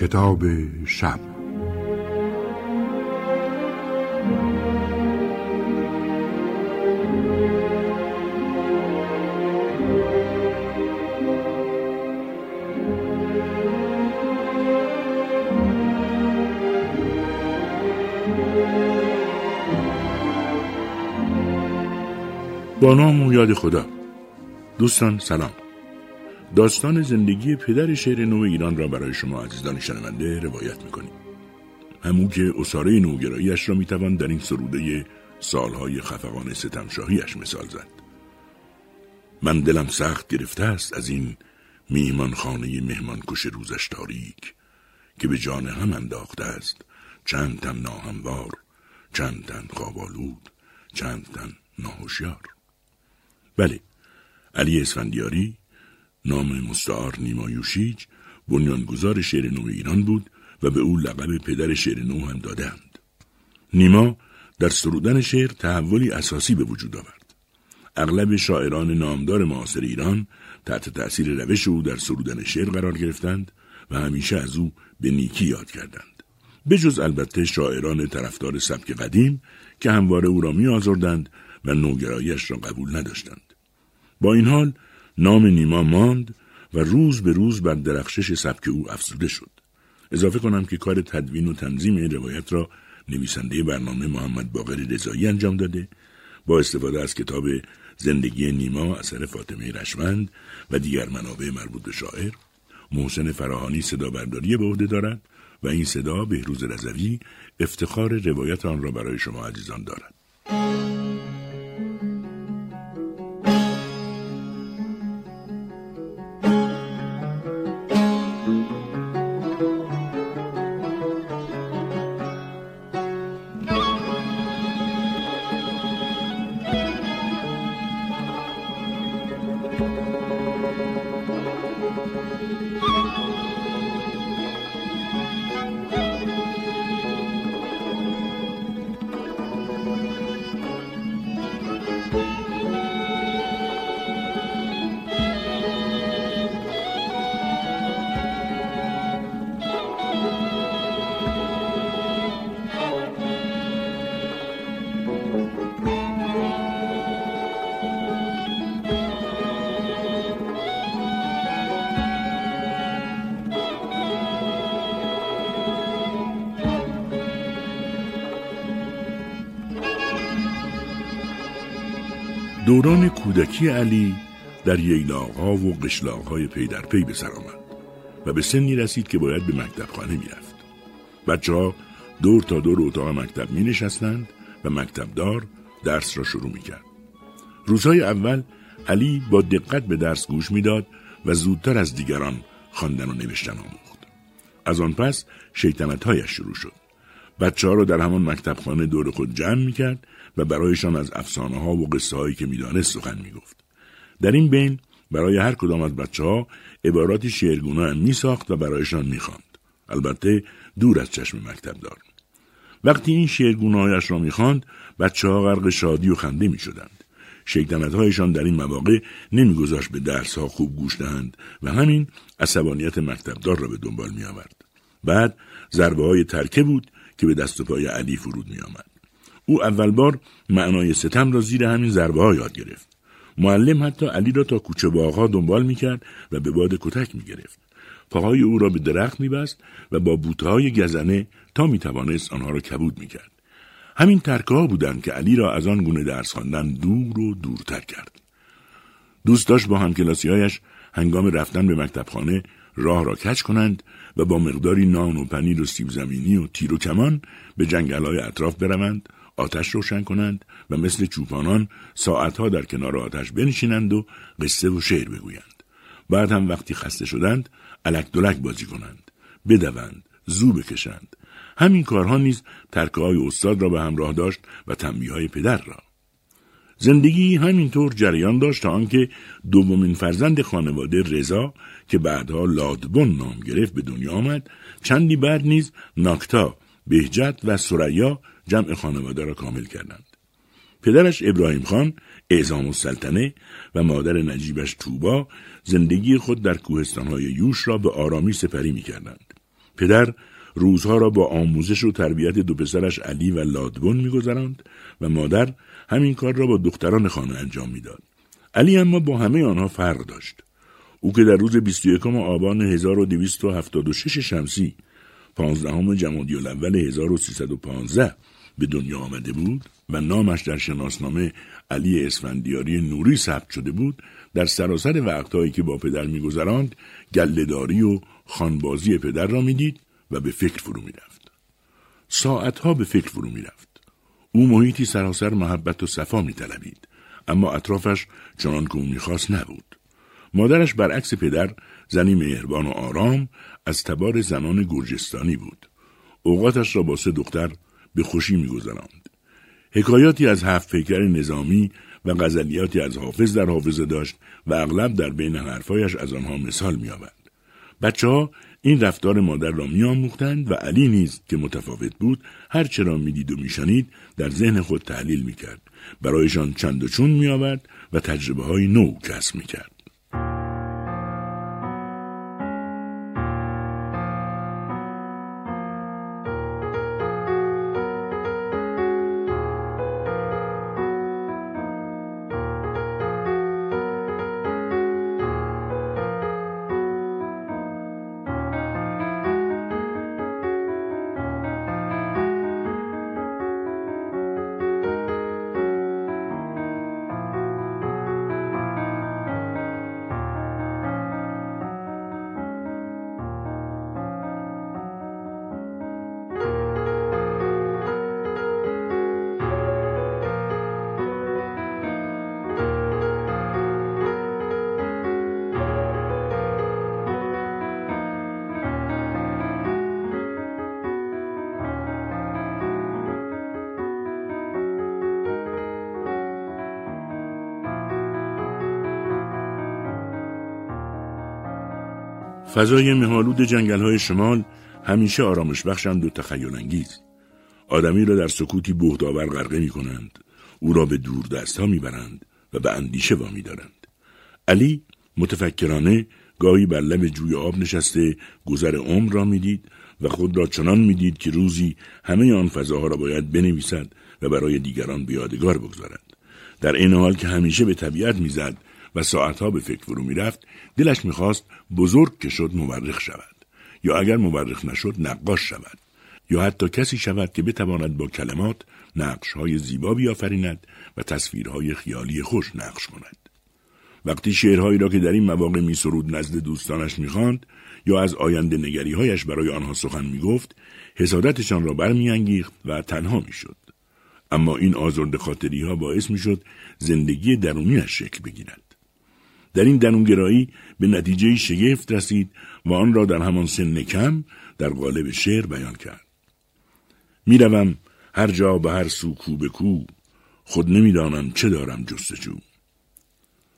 کتاب شب. با نام و یاد خدا. دوستان سلام. داستان زندگی پدر شعر نو ایران را برای شما عزیزان شنونده روایت می‌کنیم. همون که اصاره نوگراییش را می‌توان در این سروده سالهای خفقان ستمشاهیش مثال زد. من دلم سخت گرفته است از این میمان خانه مهمان کش روزش تاریک که به جان هم انداخته است. چند تن ناهموار چند تن خوابالود چند تن ناهوشیار. بله علی اسفندیاری نام مستعار نیما یوشیج بنیانگذار شعر نو ایران بود و به او لقب پدر شعر نو هم دادند. نیما در سرودن شعر تحولی اساسی به وجود آورد. اغلب شاعران نامدار معاصر ایران تحت تأثیر روش او در سرودن شعر قرار گرفتند و همیشه از او به نیکی یاد کردند. بجز البته شاعران طرفدار سبک قدیم که همواره او را می آزردند و نوگرایش را قبول نداشتند. با این حال نام نیما ماند و روز به روز بر درخشش سبک او افزوده شد. اضافه کنم که کار تدوین و تنظیم این روایت را نویسنده برنامه محمد باقر رضایی انجام داده با استفاده از کتاب زندگی نیما اثر فاطمه رشمند و دیگر منابع مربوط به شاعر محسن فراهانی صدا برداری به عهده دارد و این صدا بهروز رضوی افتخار روایت آن را برای شما عزیزان دارد دوران کودکی علی در ییلاقها و قشلاقهای پی در پی به سر آمد و به سنی رسید که باید به مکتب خانه می رفت. بچه ها دور تا دور اتاق مکتب می نشستند و مکتبدار درس را شروع می کرد. روزهای اول علی با دقت به درس گوش می‌داد و زودتر از دیگران خواندن و نوشتن آموخت. از آن پس شیطنتهایش شروع شد. بچه ها را در همان مکتبخانه دور خود جمع می کرد و برایشان از افسانه ها و قصه هایی که می‌دانست سخن می‌گفت در این بین برای هر کدام از بچه ها عباراتی شعرگونه می ساخت و برایشان می‌خواند البته دور از چشم مکتب دار وقتی این شعرگونهایش را می‌خواند بچه ها غرق شادی و خنده می‌شدند شیطنت هایشان در این مواقع نمیگذاشت به درس ها خوب گوش دهند و همین عصبانیت مکتبدار را به دنبال می آورد. بعد ضربه های ترکه بود که به دست و پای علی فرود می آمد. او اول بار معنای ستم را زیر همین ضربه ها یاد گرفت. معلم حتی علی را تا کوچه باغها دنبال می‌کرد و به باد کتک می‌گرفت. پاهای او را به درخت میبست و با های گزنه تا می‌توانست آنها را کبود می‌کرد. همین ترکه ها بودند که علی را از آن گونه درس خواندن دور و دورتر کرد. دوست داشت با همکلاسیهایش هنگام رفتن به مکتبخانه راه را کچ کنند و با مقداری نان و پنیر و سیب زمینی و تیر و کمان به جنگل های اطراف بروند آتش روشن کنند و مثل چوپانان ساعتها در کنار آتش بنشینند و قصه و شعر بگویند. بعد هم وقتی خسته شدند علک دلک بازی کنند. بدوند زو بکشند. همین کارها نیز ترکه های استاد را به همراه داشت و تنبیه های پدر را. زندگی همینطور جریان داشت تا آنکه دومین فرزند خانواده رضا که بعدها لادبون نام گرفت به دنیا آمد. چندی بعد نیز ناکتا بهجت و سریا جمع خانواده را کامل کردند پدرش ابراهیم خان اعزام السلطنه و مادر نجیبش توبا زندگی خود در کوهستانهای یوش را به آرامی سپری می کردند. پدر روزها را با آموزش و تربیت دو پسرش علی و لادبون میگذراند و مادر همین کار را با دختران خانه انجام می‌داد. علی اما با همه آنها فرق داشت. او که در روز 21 آبان 1276 شمسی 15 جمادی الاول 1315 به دنیا آمده بود و نامش در شناسنامه علی اسفندیاری نوری ثبت شده بود در سراسر وقتهایی که با پدر میگذراند گلهداری و خانبازی پدر را می‌دید و به فکر فرو می‌رفت. ساعتها به فکر فرو می‌رفت. او محیطی سراسر محبت و صفا میطلبید اما اطرافش چنان که او می‌خواست نبود. مادرش برعکس پدر زنی مهربان و آرام از تبار زنان گرجستانی بود. اوقاتش را با سه دختر به خوشی میگذراند. حکایاتی از هفت پیکر نظامی و غزلیاتی از حافظ در حافظه داشت و اغلب در بین حرفایش از آنها مثال میآورد بچه ها این رفتار مادر را میآموختند و علی نیز که متفاوت بود هر چرا می‌دید و میشنید در ذهن خود تحلیل می‌کرد. برایشان چند و چون میآورد و تجربه های نو کسب می‌کرد. فضای مهالود جنگل های شمال همیشه آرامش بخشند و تخیل انگیز. آدمی را در سکوتی بهداور غرقه می کنند. او را به دور دست ها می برند و به اندیشه وامی دارند. علی متفکرانه گاهی بر لب جوی آب نشسته گذر عمر را می‌دید و خود را چنان می‌دید که روزی همه آن فضاها را باید بنویسد و برای دیگران به یادگار بگذارد در این حال که همیشه به طبیعت می‌زد و ساعتها به فکر فرو می‌رفت دلش می‌خواست بزرگ که شد مورخ شود. یا اگر مورخ نشد نقاش شود. یا حتی کسی شود که بتواند با کلمات نقشهای زیبا بیافریند و تصویرهای خیالی خوش نقش کند. وقتی شعرهایی را که در این مواقع میسرود نزد دوستانش می‌خواند یا از آینده نگریهایش برای آنها سخن می‌گفت حسادتشان را برمیانگیخت و تنها می‌شد. اما این آزرد خاطری ها باعث می‌شد زندگی درونیش شکل بگیرد. در این درونگرایی به نتیجه شگفت رسید و آن را در همان سن کم در قالب شعر بیان کرد. می‌روم هر جا به هر سو کو به کو خود نمی‌دانم چه دارم جستجو.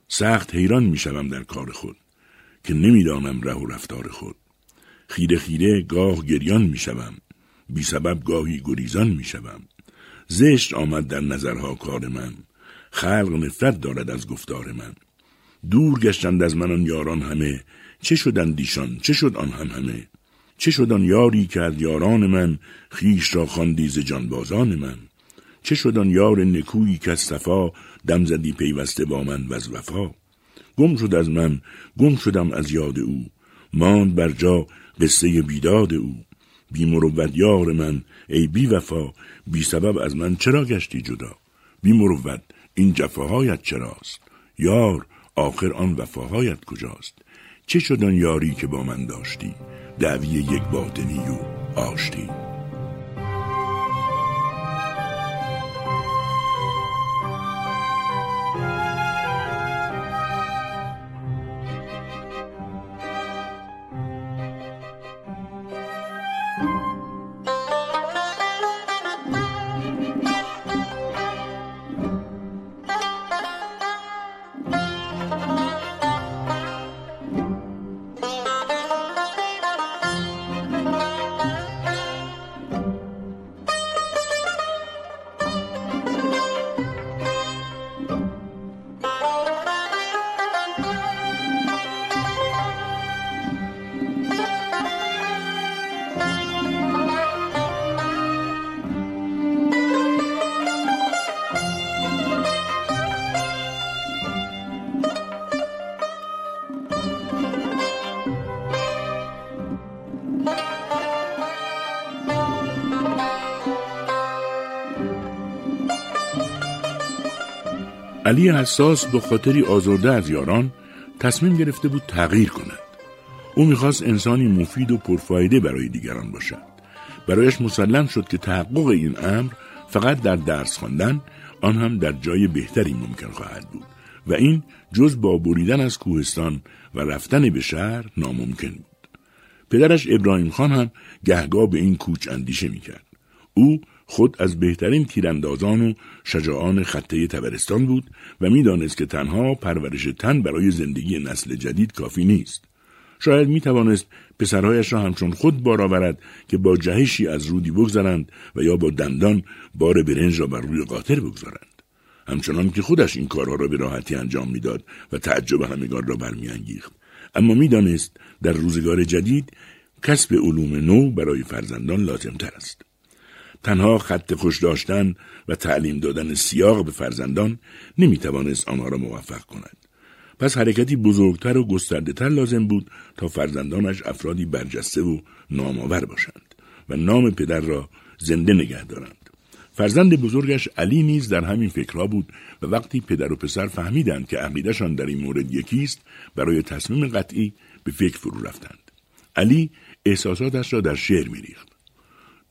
سخت حیران می‌شوم در کار خود که نمی‌دانم ره و رفتار خود. خیره خیره گاه گریان می‌شوم بی سبب گاهی گریزان می‌شوم. زشت آمد در نظرها کار من خلق نفرت دارد از گفتار من دور گشتند از من آن یاران همه. چه شدند ایشان چه شد آن هم همه؟ چه شد آن یاری کرد یاران من خیش را خواندی ز جانبازان من؟ چه شد آن یار نکویی که از صفا دم زدی پیوسته با من و از وفا؟ گم شد از من گم شدم از یاد او. ماند بر جا قصه بیداد او. بی مروت یار من ای بی وفا بی سبب از من چرا گشتی جدا؟ بی مروت این جفاهایت چراست؟ یار آخر آن وفاهایت کجاست؟ چه شد یاری که با من داشتی؟ دعوی یک باطنی و آشتی؟ علی حساس به خاطری آزرده از یاران تصمیم گرفته بود تغییر کند. او می‌خواست انسانی مفید و پرفایده برای دیگران باشد. برایش مسلم شد که تحقق این امر فقط در درس خواندن آن هم در جای بهتری ممکن خواهد بود و این جز با بریدن از کوهستان و رفتن به شهر ناممکن بود. پدرش ابراهیم خان هم گهگاه به این کوچ اندیشه می‌کرد. او خود از بهترین تیراندازان و شجاعان خطه تبرستان بود و می‌دانست که تنها پرورش تن برای زندگی نسل جدید کافی نیست. شاید می توانست پسرهایش را همچون خود بار آورد که با جهشی از رودی بگذارند و یا با دندان بار برنج را بر روی قاطر بگذارند. همچنان که خودش این کارها را به راحتی انجام می‌داد و تعجب همگان را برمیانگیخت اما می‌دانست در روزگار جدید کسب علوم نو برای فرزندان لازمتر است تنها خط خوش داشتن و تعلیم دادن سیاق به فرزندان نمی توانست آنها را موفق کند. پس حرکتی بزرگتر و گسترده لازم بود تا فرزندانش افرادی برجسته و نامآور باشند و نام پدر را زنده نگه دارند. فرزند بزرگش علی نیز در همین فکرها بود و وقتی پدر و پسر فهمیدند که عقیدهشان در این مورد یکیست برای تصمیم قطعی به فکر فرو رفتند. علی احساساتش را در شعر میریخت.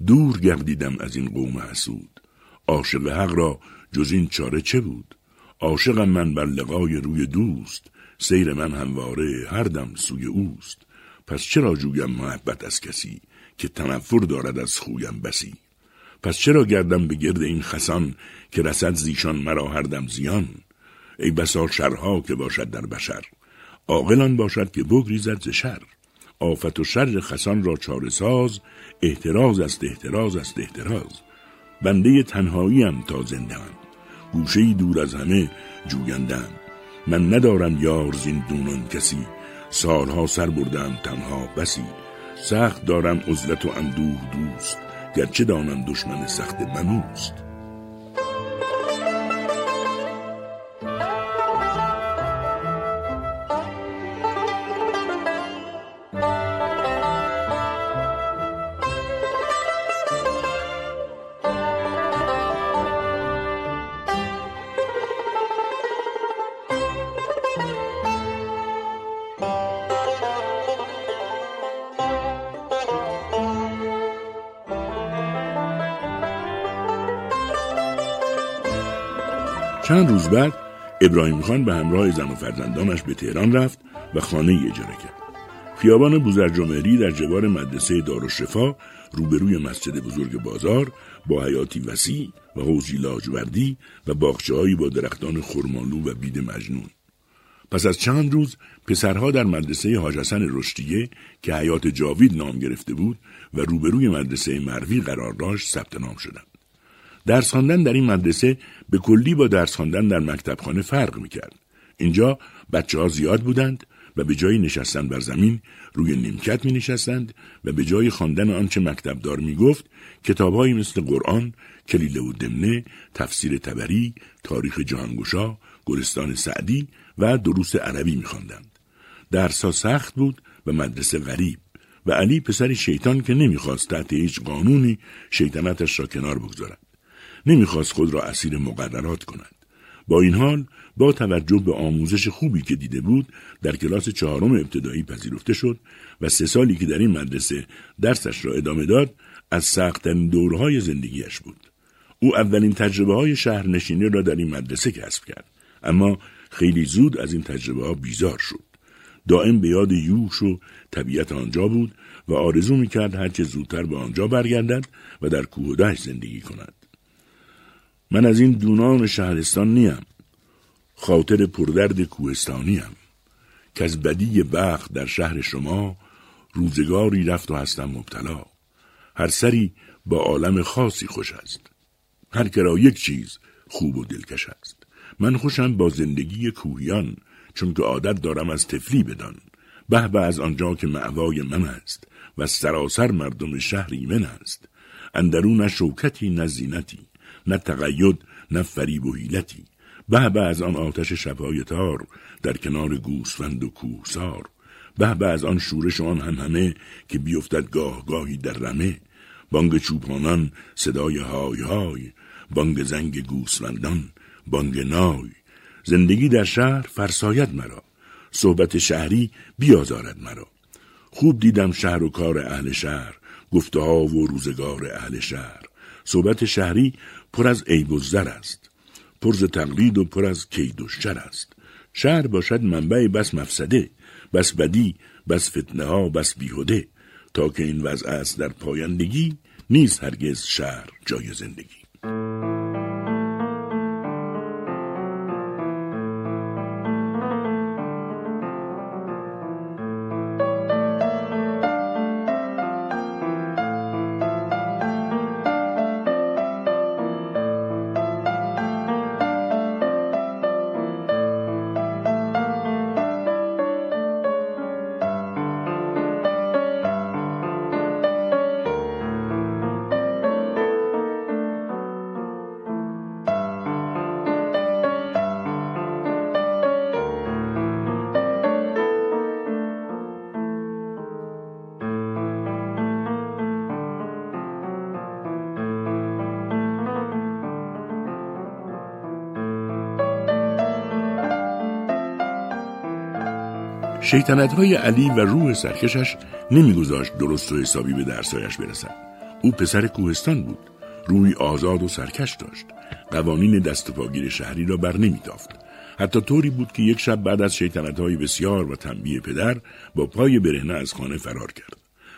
دور گردیدم از این قوم حسود. عاشق حق را جز این چاره چه بود؟ عاشقم من بر لقای روی دوست سیر من همواره هر دم سوی اوست. پس چرا جویم محبت از کسی که تنفر دارد از خویم بسی؟ پس چرا گردم به گرد این خسان که رسد زیشان مرا هر دم زیان؟ ای بسا شرها که باشد در بشر عاقلان باشد که بگریزد ز شر. آفت و شر خسان را چاره ساز احتراز است احتراز است احتراز. بنده تنهاییم تا زنده هم گوشه دور از همه جویندم من ندارم یار زین دونان کسی. سالها سر بردم تنها بسی. سخت دارم عزلت و اندوه دوست. گرچه دانم دشمن سخت منوست روز بعد ابراهیم خان به همراه زن و فرزندانش به تهران رفت و خانه اجاره کرد. خیابان بوزرجمهری در جوار مدرسه دارالشفا روبروی مسجد بزرگ بازار با حیاتی وسیع و حوزی لاجوردی و باغچههایی با درختان خرمالو و بید مجنون. پس از چند روز پسرها در مدرسه حاج حسن رشدیه که حیات جاوید نام گرفته بود و روبروی مدرسه مروی قرار داشت ثبت نام شدند. درس خواندن در این مدرسه به کلی با درس خواندن در مکتبخانه فرق می‌کرد. اینجا بچه ها زیاد بودند و به جای نشستن بر زمین روی نیمکت می نشستند و به جای خواندن آنچه مکتبدار می گفت کتابهایی مثل قرآن، کلیله و دمنه، تفسیر تبری، تاریخ جهانگشا، گلستان سعدی و دروس عربی می خواندند. درسا سخت بود و مدرسه غریب و علی پسر شیطان که نمی‌خواست تحت هیچ قانونی شیطنتش را کنار بگذارد. نمی‌خواست خود را اسیر مقررات کند. با این حال با توجه به آموزش خوبی که دیده بود در کلاس چهارم ابتدایی پذیرفته شد و سه سالی که در این مدرسه درسش را ادامه داد از سختترین دورهای زندگیش بود. او اولین تجربه های شهرنشینی را در این مدرسه کسب کرد. اما خیلی زود از این تجربه ها بیزار شد. دائم به یاد یوش و طبیعت آنجا بود و آرزو می‌کرد هرچه زودتر به آنجا برگردد و در کوه زندگی کند. من از این دونان شهرستان نیم. خاطر پردرد کوهستانیم که از بدی بخت در شهر شما روزگاری رفت و هستم مبتلا. هر سری با عالم خاصی خوش است. هر کرا یک چیز خوب و دلکش است. من خوشم با زندگی کوهیان چون که عادت دارم از تفلی بدان. به به از آنجا که معوای من است و سراسر مردم شهر ایمن است. اندرون شوکتی نه زینتی. نه تقید نه فریب و حیلتی. به از آن آتش شبهای تار در کنار گوسفند و کوهسار. به به از آن شورش آن هم همه که بیفتد گاه گاهی در رمه. بانگ چوپانان صدای های های بانگ زنگ گوسفندان بانگ نای. زندگی در شهر فرساید مرا. صحبت شهری بیازارد مرا. خوب دیدم شهر و کار اهل شهر گفته ها و روزگار اهل شهر. صحبت شهری پر از عیب و زر است. پر از تقلید و پر از کید و شر است. شهر باشد منبع بس مفسده بس بدی بس فتنه ها بس بیهوده تا که این وضع است در پایندگی نیست هرگز شهر جای زندگی. شیطنت های علی و روح سرکشش نمیگذاشت درست و حسابی به درسایش برسد. او پسر کوهستان بود. روی آزاد و سرکش داشت. قوانین دست و پاگیر شهری را بر نمیتافت. حتی طوری بود که یک شب بعد از شیطنت های بسیار و تنبیه پدر با پای برهنه از خانه فرار کرد.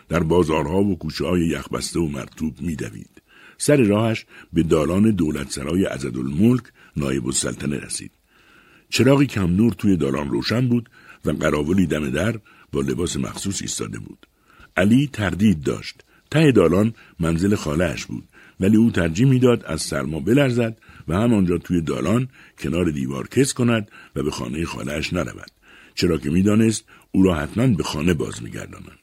در بازارها و کوچه های یخبسته و مرتوب میدوید. سر راهش به دالان دولت سرای عزدالملک نایب السلطنه رسید. چراغی کم نور توی دالان روشن بود و قراولی دم در با لباس مخصوص ایستاده بود. علی تردید داشت. ته دالان منزل خالهش بود ولی او ترجیح می‌داد از سرما بلرزد و همانجا توی دالان کنار دیوار کس کند و به خانه خالهش نرود چرا که می‌دانست او را حتما به خانه باز میگردانند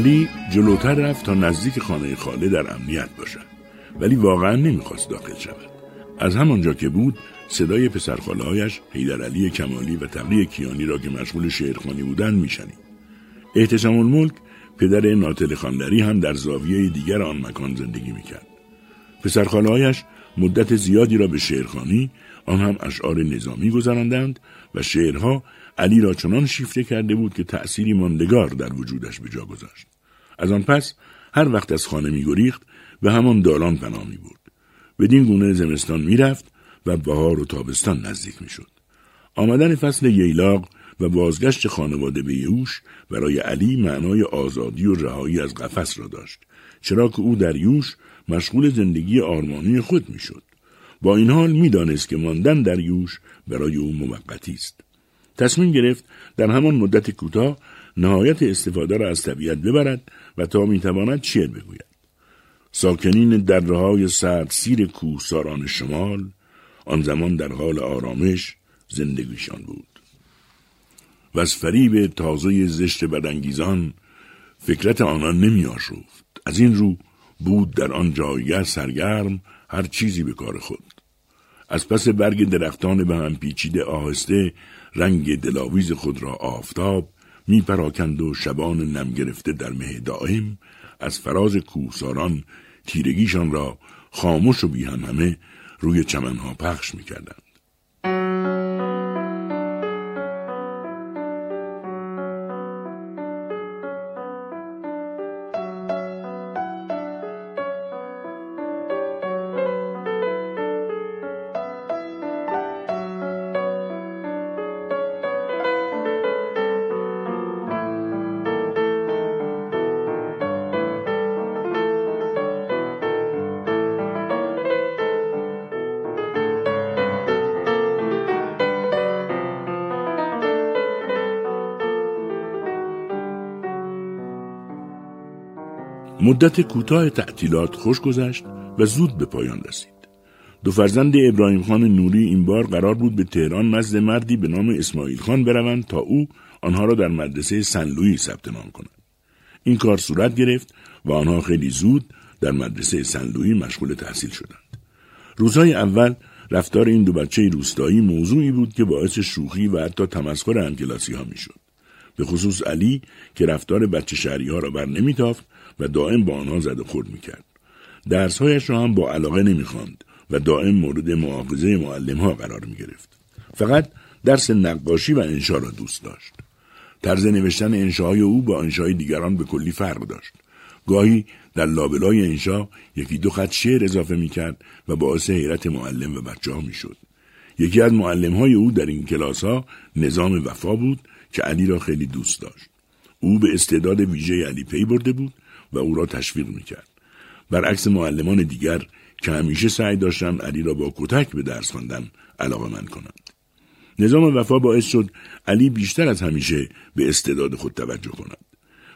علی جلوتر رفت تا نزدیک خانه خاله در امنیت باشد. ولی واقعا نمی‌خواست داخل شود. از همانجا که بود صدای پسرخالههایش حیدر علی کمالی و تقی کیانی را که مشغول شعرخوانی بودند میشنید. احتشام الملک پدر ناتل خاندری هم در زاویه دیگر آن مکان زندگی می‌کرد. پسرخالههایش مدت زیادی را به شعرخانی آن هم اشعار نظامی گذراندند و شعرها علی را چنان شیفته کرده بود که تأثیری ماندگار در وجودش به جا گذاشت از آن پس هر وقت از خانه میگریخت به همان دالان پناه می بود. بدین گونه زمستان می‌رفت و بهار و تابستان نزدیک می‌شد. آمدن فصل ییلاق و بازگشت خانواده به یوش برای علی معنای آزادی و رهایی از قفس را داشت چرا که او در یوش مشغول زندگی آرمانی خود می‌شد با این حال می‌دانست که ماندن در یوش برای او موقتی است تصمیم گرفت در همان مدت کوتاه نهایت استفاده را از طبیعت ببرد و تا می‌تواند شعر بگوید. ساکنین درهای سرد سیر کوهساران شمال آن زمان در حال آرامش زندگیشان بود. و از فریب تازه زشت بدانگیزان فکرت آنان نمی آشفت. از این رو بود در آن جایگه سرگرم هر چیزی به کار خود. از پس برگ درختان به هم پیچیده آهسته رنگ دلاویز خود را آفتاب می پراکند و شبان نم گرفته در مه دائم از فراز کوهساران تیرگیشان را خاموش و بی هم همه روی چمنها پخش می مدت کوتاه تعطیلات خوش گذشت و زود به پایان رسید. دو فرزند ابراهیم خان نوری این بار قرار بود به تهران نزد مردی به نام اسماعیل خان بروند تا او آنها را در مدرسه سنلوی ثبت نام کند. این کار صورت گرفت و آنها خیلی زود در مدرسه سنلوی مشغول تحصیل شدند. روزهای اول رفتار این دو بچه روستایی موضوعی بود که باعث شوخی و حتی تمسخر همکلاسی ها می‌شد. به خصوص علی که رفتار بچه شهری ها را بر نمیتافت و دائم با آنها زد و خورد می‌کرد. درسهایش را هم با علاقه نمی‌خواند و دائم مورد معاخذه معلم ها قرار می گرفت. فقط درس نقاشی و انشا را دوست داشت. طرز نوشتن انشاهای او با انشاهای دیگران به کلی فرق داشت. گاهی در لابلای انشا یکی دو خط شعر اضافه می کرد و باعث حیرت معلم و بچه ها می شد. یکی از معلم های او در این کلاس ها نظام وفا بود که علی را خیلی دوست داشت. او به استعداد ویژه علی پی برده بود و او را تشویق می‌کرد برعکس معلمان دیگر که همیشه سعی داشتند علی را با کتک به درس خواندن علاقه من کنند نظام وفا باعث شد علی بیشتر از همیشه به استعداد خود توجه کند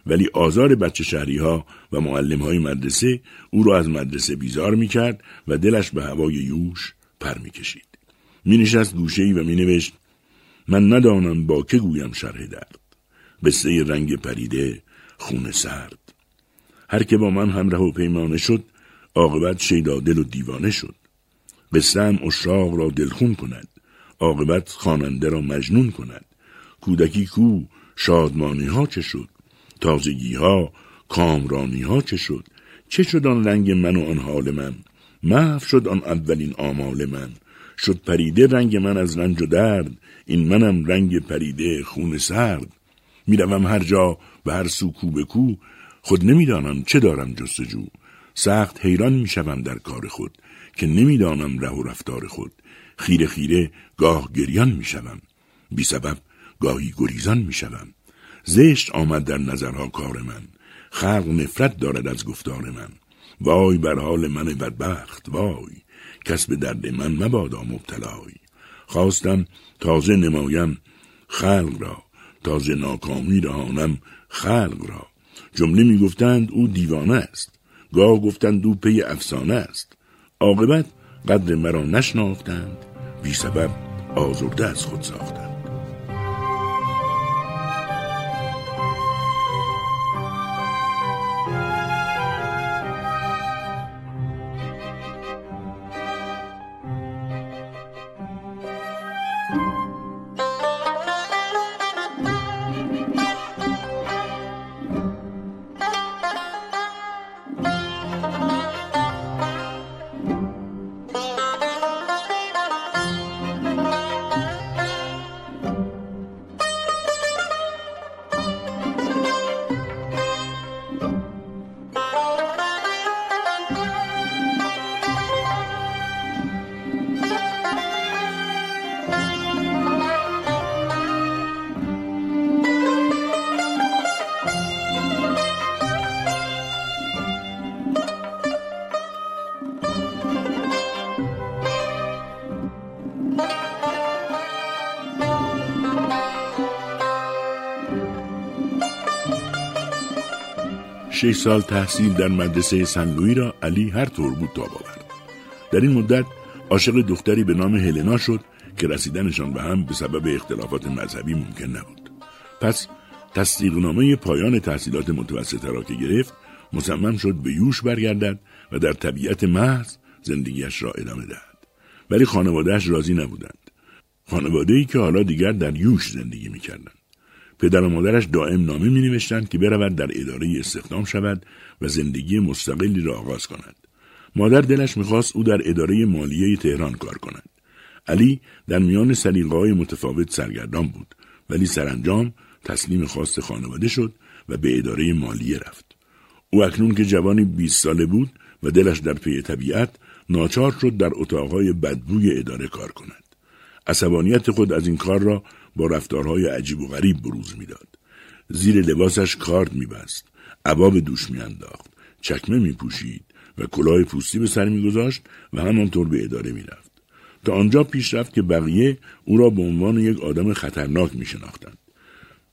ولی آزار بچه شهری ها و معلم های مدرسه او را از مدرسه بیزار می کرد و دلش به هوای یوش پر می کشید. می و می من ندانم با که گویم شرح درد. قصه رنگ پریده خون سرد. هر که با من همراه و پیمانه شد عاقبت شیدا دل و دیوانه شد. قصه اشراق را دلخون کند عاقبت خواننده را مجنون کند. کودکی کو شادمانی ها چه شد؟ تازگی ها کامرانی ها چه شد؟ چه شد آن رنگ من و آن حال من؟ محو شد آن اولین آمال من؟ شد پریده رنگ من از رنج و درد این منم رنگ پریده خون سرد. می‌روم هر جا و هر سو کو به کو خود نمی‌دانم چه دارم جستجو. سخت حیران می‌شوم در کار خود که نمی‌دانم ره و رفتار خود. خیره خیره گاه گریان می‌شوم. بی سبب گاهی گریزان می‌شوم. زشت آمد در نظرها کار من. خلق نفرت دارد از گفتار من. وای بر حال من بدبخت وای. کس به درد من مبادا مبتلای. خواستم تازه نمایم خلق را تازه ناکامی رهانم خلق را. جمله می‌گفتند او دیوانه است. گاه گفتند او پی افسانه است. عاقبت قدر مرا نشناختند. بی سبب آزرده از خود ساختند. شش سال تحصیل در مدرسه سنلوی را علی هر طور بود تاب آورد در این مدت عاشق دختری به نام هلنا شد که رسیدنشان به هم به سبب اختلافات مذهبی ممکن نبود. پس تصدیقنامه پایان تحصیلات متوسطه را که گرفت مصمم شد به یوش برگردد و در طبیعت محض زندگیش را ادامه دهد. ولی خانوادهش راضی نبودند. خانواده ای که حالا دیگر در یوش زندگی می‌کردند. پدر و مادرش دائم نامه می نوشتند که برود در اداره استخدام شود و زندگی مستقلی را آغاز کند. مادر دلش می‌خواست او در اداره مالیه تهران کار کند. علی در میان سلیقه های متفاوت سرگردان بود ولی سرانجام تسلیم خواست خانواده شد و به اداره مالیه رفت. او اکنون که جوانی 20 ساله بود و دلش در پی طبیعت ناچار شد در اتاقهای بدبوی اداره کار کند. عصبانیت خود از این کار را با رفتارهای عجیب و غریب بروز می‌داد. زیر لباسش کارد میبست، عبا دوش میانداخت، چکمه میپوشید و کلاه پوستی به سر میگذاشت و همانطور به اداره می‌رفت. تا آنجا پیش رفت که بقیه او را به عنوان یک آدم خطرناک میشناختند.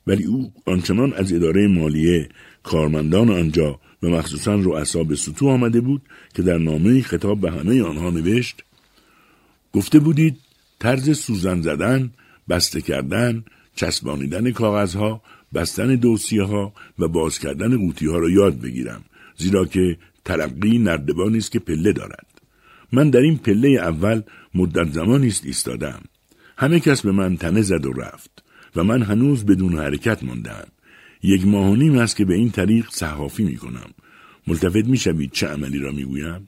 ولی او آنچنان از اداره مالیه کارمندان آنجا و مخصوصا رؤسا به سطوح آمده بود که در نامه خطاب به همه آنها نوشت گفته بودید طرز سوزن زدن بسته کردن، چسبانیدن کاغذها، بستن دوسیه ها و باز کردن قوطی ها را یاد بگیرم زیرا که ترقی نردبانی است که پله دارد. من در این پله اول مدت زمانی است ایستادم. همه کس به من تنه زد و رفت و من هنوز بدون حرکت ماندم. یک ماه و نیم است که به این طریق صحافی می کنم. ملتفت می شوید چه عملی را می گویم؟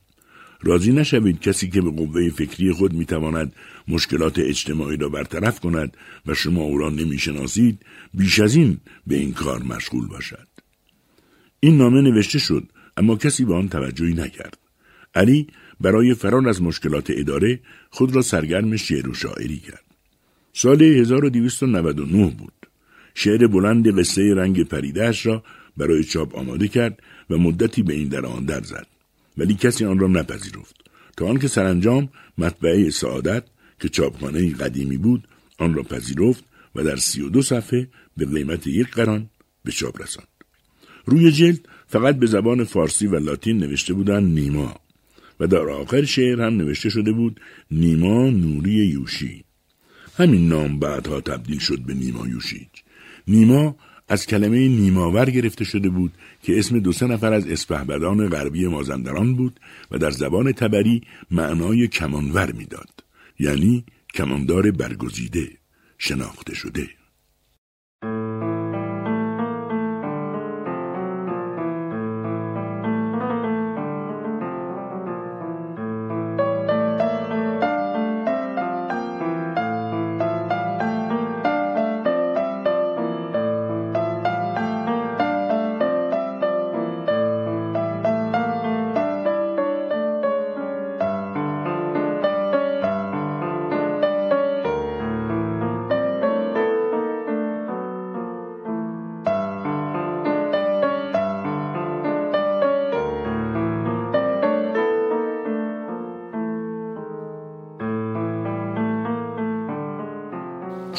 راضی نشوید کسی که به قوه فکری خود می‌تواند مشکلات اجتماعی را برطرف کند و شما او را نمی‌شناسید بیش از این به این کار مشغول باشد. این نامه نوشته شد اما کسی به آن توجهی نکرد. علی برای فرار از مشکلات اداره خود را سرگرم شعر و شاعری کرد. سال 1299 بود. شعر بلند قصه رنگ پریدهش را برای چاپ آماده کرد و مدتی به این در آن در زد. ولی کسی آن را نپذیرفت. تا آنکه سرانجام مطبعه سعادت که چاپخانه قدیمی بود آن را پذیرفت و در سی و دو صفحه به قیمت یک قران به چاپ رساند. روی جلد فقط به زبان فارسی و لاتین نوشته بودند نیما و در آخر شعر هم نوشته شده بود نیما نوری یوشی. همین نام بعدها تبدیل شد به نیما یوشیج. نیما از کلمه نیماور گرفته شده بود که اسم دو سه نفر از اسپهبدان غربی مازندران بود و در زبان تبری معنای کمانور می‌داد. یعنی کماندار برگزیده شناخته شده.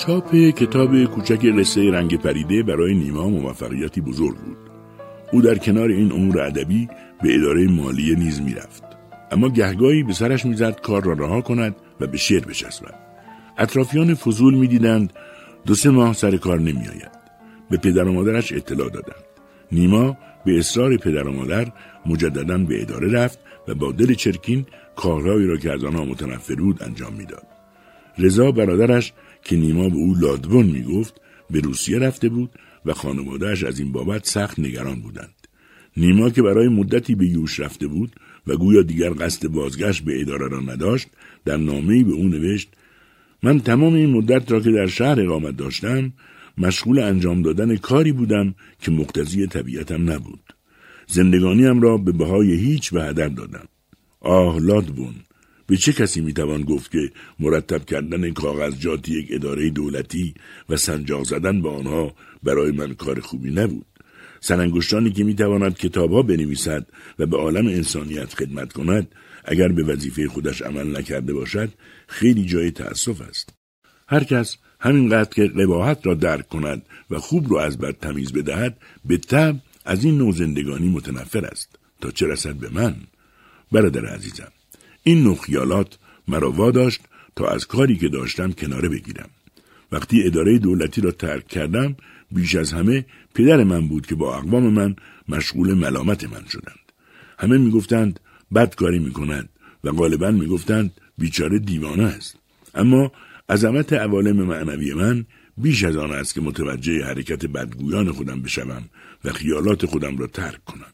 چاپ کتاب کوچک قصه رنگ پریده برای نیما موفقیتی بزرگ بود. او در کنار این امور ادبی به اداره مالیه نیز می‌رفت. اما گهگاهی به سرش می‌زد کار را رها کند و به شعر بچسبد. اطرافیان فضول می‌دیدند دو سه ماه سر کار نمیآید. به پدر و مادرش اطلاع دادند. نیما به اصرار پدر و مادر مجددا به اداره رفت و با دل چرکین کارهایی را که از آنها متنفر بود انجام می‌داد. رضا برادرش که نیما به او لادبون می‌گفت به روسیه رفته بود و خانوادهش از این بابت سخت نگران بودند. نیما که برای مدتی به یوش رفته بود و گویا دیگر قصد بازگشت به اداره را نداشت در نامه‌ای به او نوشت من تمام این مدت را که در شهر اقامت داشتم مشغول انجام دادن کاری بودم که مقتضی طبیعتم نبود. زندگانیم را به بهای هیچ به هدر دادم. آه لادبون به چه کسی می‌توان گفت که مرتب کردن کاغذجات یک اداره دولتی و سنجاق زدن به آنها برای من کار خوبی نبود. سرانگشتانی که می‌تواند کتابها بنویسد و به عالم انسانیت خدمت کند اگر به وظیفه خودش عمل نکرده باشد خیلی جای تأسف است. هر کس همینقدر که قباحت را درک کند و خوب را از بد تمیز بدهد به تب از این نوع زندگانی متنفر است تا چه رسد به من برادر عزیزم این نوع مرا واداشت تا از کاری که داشتم کناره بگیرم. وقتی اداره دولتی را ترک کردم بیش از همه پدر من بود که با اقوام من مشغول ملامت من شدند. همه می‌گفتند بد کاری می‌کند و غالبا می‌گفتند بیچاره دیوانه است. اما عظمت عوالم معنوی من بیش از آن است که متوجه حرکت بدگویان خودم بشوم و خیالات خودم را ترک کنم.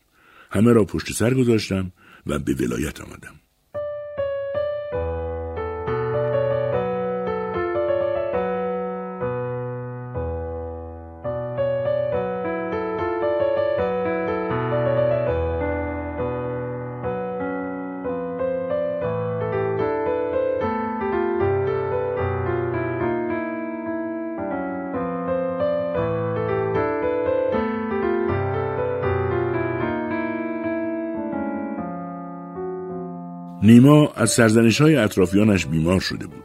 همه را پشت سر گذاشتم و به ولایت آمدم. نیما از سرزنش های اطرافیانش بیمار شده بود.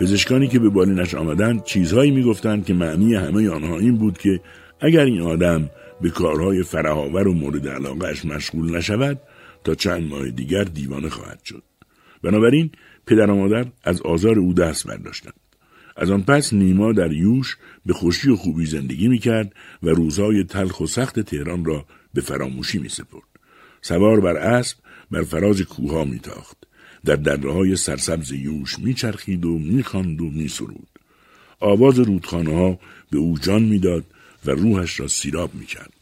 پزشکانی که به بالینش آمدند چیزهایی می‌گفتند که معنی همه آنها این بود که اگر این آدم به کارهای فرهاور و مورد علاقهش مشغول نشود تا چند ماه دیگر دیوانه خواهد شد. بنابراین پدر و مادر از آزار او دست برداشتند. از آن پس نیما در یوش به خوشی و خوبی زندگی می‌کرد و روزهای تلخ و سخت تهران را به فراموشی می سپرد. سوار بر اسب بر فراز کوها میتاخت. در دره های سرسبز یوش میچرخید و می‌خواند و میسرود. آواز رودخانه ها به او جان می‌داد و روحش را سیراب می‌کرد.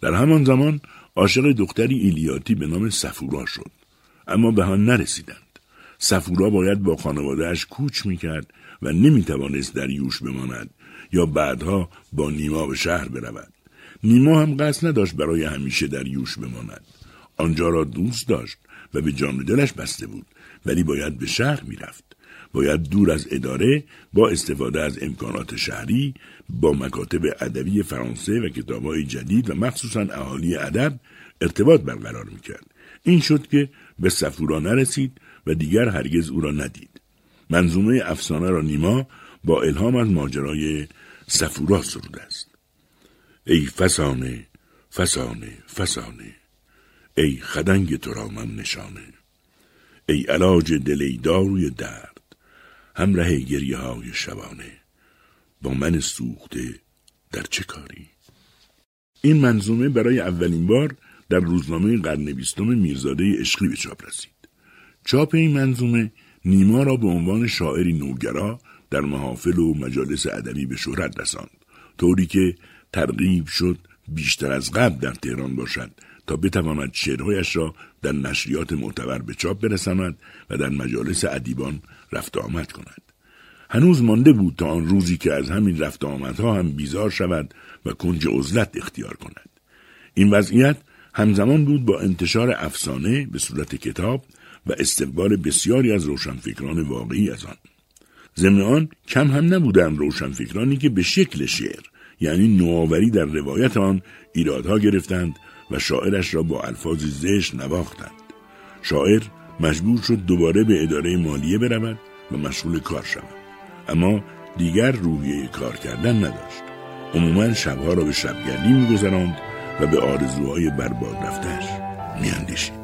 در همان زمان عاشق دختری ایلیاتی به نام سفورا شد. اما به آن نرسیدند. سفورا باید با خانوادهش کوچ می‌کرد و نمی‌توانست در یوش بماند یا بعدها با نیما به شهر برود. نیما هم قصد نداشت برای همیشه در یوش بماند. آنجا را دوست داشت و به جان دلش بسته بود ولی باید به شهر می‌رفت. باید دور از اداره با استفاده از امکانات شهری با مکاتب ادبی فرانسه و کتابهای جدید و مخصوصا اهالی ادب ارتباط برقرار می‌کرد. این شد که به سفورا نرسید و دیگر هرگز او را ندید. منظومه افسانه را نیما با الهام از ماجرای سفورا سروده است. ای فسانه فسانه فسانه. ای خدنگ تو را من نشانه. ای علاج دلی داروی درد. همراه گریه های شبانه. با من سوخته در چه کاری؟ این منظومه برای اولین بار در روزنامه قرن بیستم میرزاده عشقی به چاپ رسید. چاپ این منظومه نیما را به عنوان شاعری نوگرا در محافل و مجالس ادبی به شهرت رساند. طوری که ترغیب شد بیشتر از قبل در تهران باشد. تا بتواند شعرهایش را در نشریات معتبر به چاپ برساند و در مجالس ادیبان رفت آمد کند. هنوز مانده بود تا آن روزی که از همین رفت آمدها هم بیزار شود و کنج عزلت اختیار کند. این وضعیت همزمان بود با انتشار افسانه به صورت کتاب و استقبال بسیاری از روشنفکران واقعی از آن. ضمن آن کم هم نبودند روشنفکرانی که به شکل شعر یعنی نوآوری در روایت آن ایرادها گرفتند و شاعرش را با الفاظ زشت نواختند. شاعر مجبور شد دوباره به اداره مالیه برود و مشغول کار شود. اما دیگر روحیه کار کردن نداشت. عموما شبها را به شبگردی میگذراند و به آرزوهای برباد رفتش میاندیشید.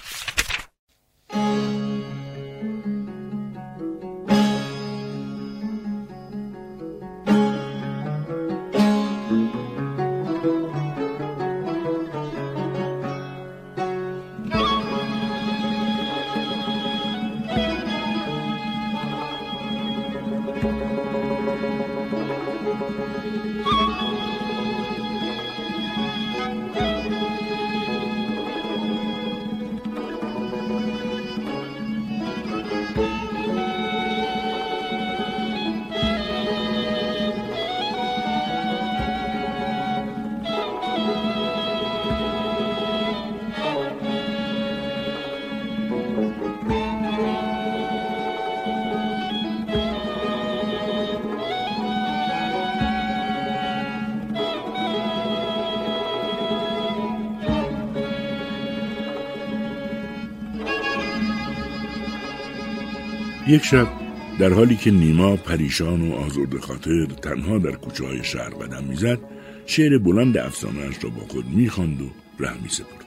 یک شب در حالی که نیما پریشان و آزرده خاطر تنها در کوچه های شهر قدم می‌زد شعر بلند افسانهاش را با خود می‌خواند و ره میسپرد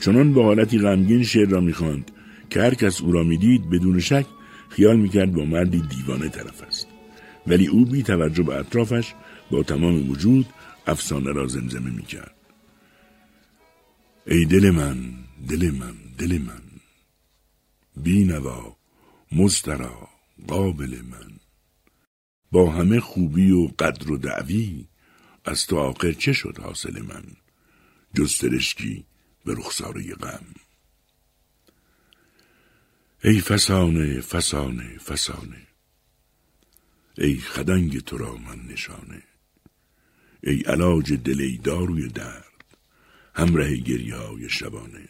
چنان به حالتی غمگین شعر را می‌خواند که هر کس او را می‌دید بدون شک خیال می‌کرد با مردی دیوانه طرف است. ولی او بی توجه به اطرافش با تمام وجود افسانه را زمزمه می‌کرد. ای دل من دل من دل من بی مسترا قابل من. با همه خوبی و قدر و دعوی از تو آخر چه شد حاصل من؟ جز ترشکی به رخساره غم. ای فسانه فسانه فسانه ای خدنگ تو را من نشانه ای علاج دلی داروی درد همراه گریه های شبانه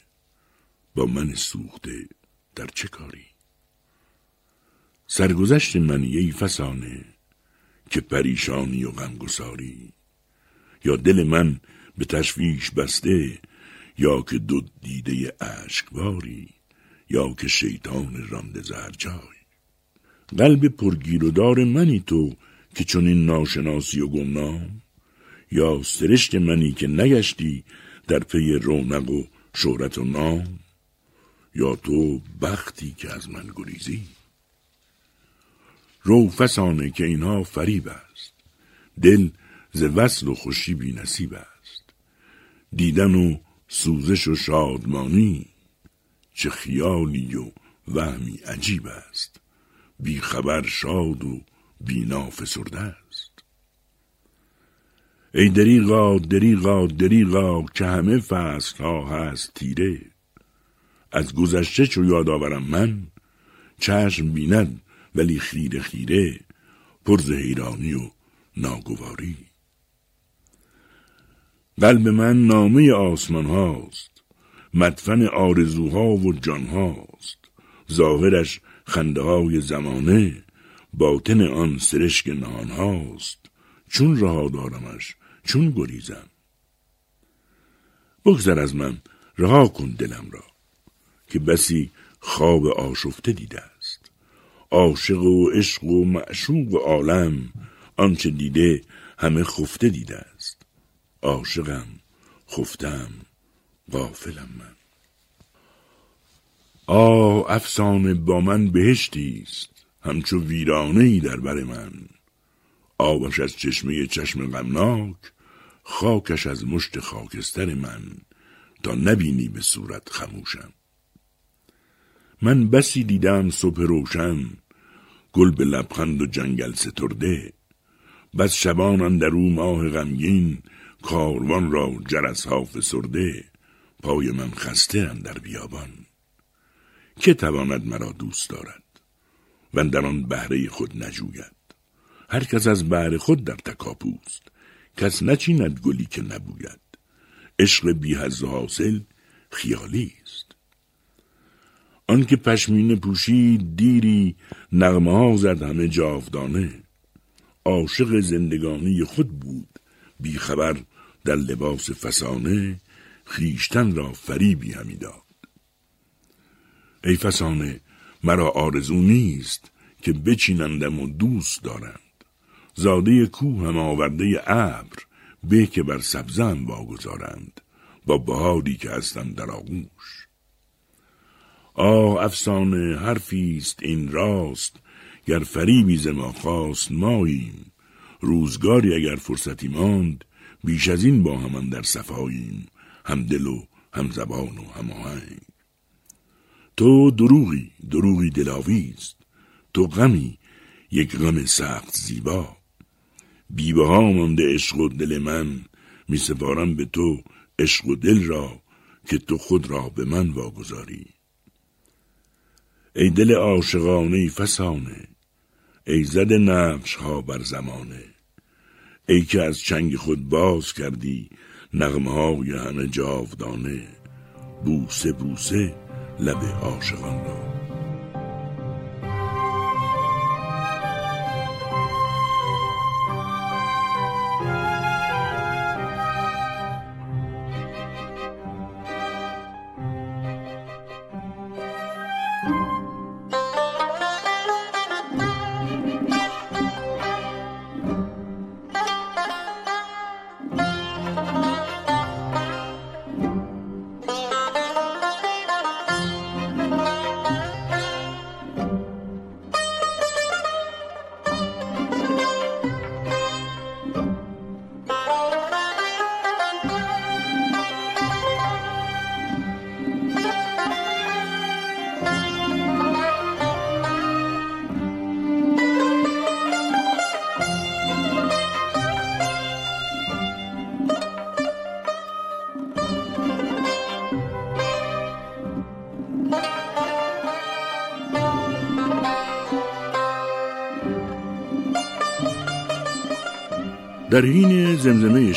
با من سوخته در چه کاری؟ سرگذشت من ای فسانه که پریشانی و غمگساری. یا دل من به تشویش بسته یا که دو دیده اشکباری یا که شیطان رانده جای قلب پرگیر و دار منی تو که چون این ناشناسی و گمنام یا سرشت منی که نگشتی در پی رونق و شهرت و نام یا تو بختی که از من گریزی. رو فسانه که اینها فریب است. دل ز وصل و خوشی بی نصیب است. دیدن و سوزش و شادمانی چه خیالی و وهمی عجیب است. بی خبر شاد و بی فسرده است. ای دریغا دریغا دریغا که همه فصل ها هست تیره. از گذشته چو یاد آورم من چشم بیند ولی خیره خیره پرز حیرانی و ناگواری. قلب من نامه آسمان هاست مدفن آرزوها و جانهاست ظاهرش خنده های زمانه باطن آن سرشک نهان هاست. چون رها دارمش چون گریزم. بگذر از من رها کن دلم را که بسی خواب آشفته دیده. عاشق و عشق و معشوق عالم. آنچه دیده همه خفته دیده است. عاشقم خفتم غافلم من. آه افسانه با من بهشتی است. همچو ویرانه ای در بر من. آبش از چشمه چشم غمناک خاکش از مشت خاکستر من. تا نبینی به صورت خموشم. من بسی دیدم صبح روشن گل به لبخند و جنگل سترده. بس شبان در او ماه غمگین کاروان را جرس ها فسرده پای من خسته در بیابان. که تواند مرا دوست دارد؟ و در آن بهره خود نجوید. هر کس از بهره خود در تکاپوست. کس نچیند گلی که نبوید. عشق بی حاصل خیالی. آنکه پشمینه پوشید دیری نغمه ها زد همه جاودانه. عاشق زندگانی خود بود بیخبر در لباس فسانه خیشتن را فریبی همی داد. ای فسانه مرا آرزو نیست که بچینندم و دوست دارند. زاده کوه هم آورده ابر به که بر سبزم واگذارند. با بهاری که هستم در آغوش. آه افسانه حرفی است این راست گر فریبی ز ما خواست ماییم. روزگاری اگر فرصتی ماند بیش از این با همان در صفاییم هم دل و هم زبان و هم آهنگ. تو دروغی دروغی دلاویست تو غمی یک غم سخت زیبا. بیبه ها مانده عشق و دل من می سپارم به تو عشق و دل را که تو خود را به من واگذاری. ای دل عاشقانه فسانه ای زد نفش ها بر زمانه. ای که از چنگ خود باز کردی نغمه های همه جاودانه بوسه بوسه لب عاشقان را.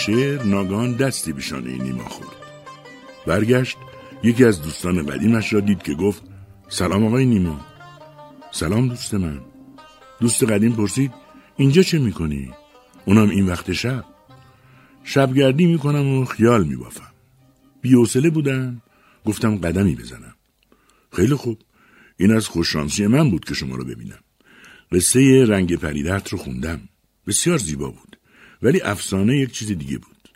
شعر ناگهان دستی به شانه نیما خورد. برگشت یکی از دوستان قدیمش را دید که گفت سلام آقای نیما. سلام دوست من. دوست قدیم پرسید اینجا چه می‌کنی؟ اونم این وقت شب. شبگردی می‌کنم و خیال میبافم. بیوسله بودم گفتم قدمی بزنم. خیلی خوب این از خوششانسی من بود که شما رو ببینم. قصه رنگ پریدت رو خوندم. بسیار زیبا بود. ولی افسانه یک چیز دیگه بود.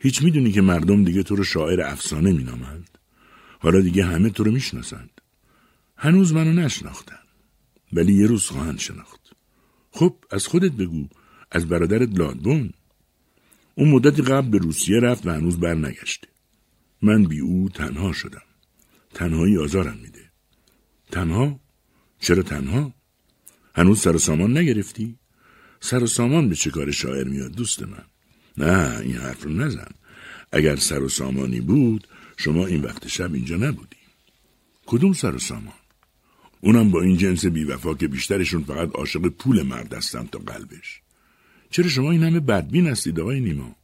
هیچ می‌دونی که مردم دیگه تو رو شاعر افسانه مینامند. حالا دیگه همه تو رو می‌شناسند. هنوز منو نشناختن. ولی یه روز خواهند شناخت. خب از خودت بگو. از برادرت لادبون. اون مدتی قبل به روسیه رفت و هنوز برنگشته. من بی او تنها شدم. تنهایی آزارم میده. تنها؟ چرا تنها؟ هنوز سر سامان نگرفتی؟ سر و سامان به چه کار شاعر میاد دوست من؟ نه این حرف رو نزن. اگر سر و سامانی بود شما این وقت شب اینجا نبودی. کدوم سر و سامان؟ اونم با این جنس بیوفا که بیشترشون فقط عاشق پول مرد هستن تا قلبش. چرا شما این همه بدبین هستید آقای نیما؟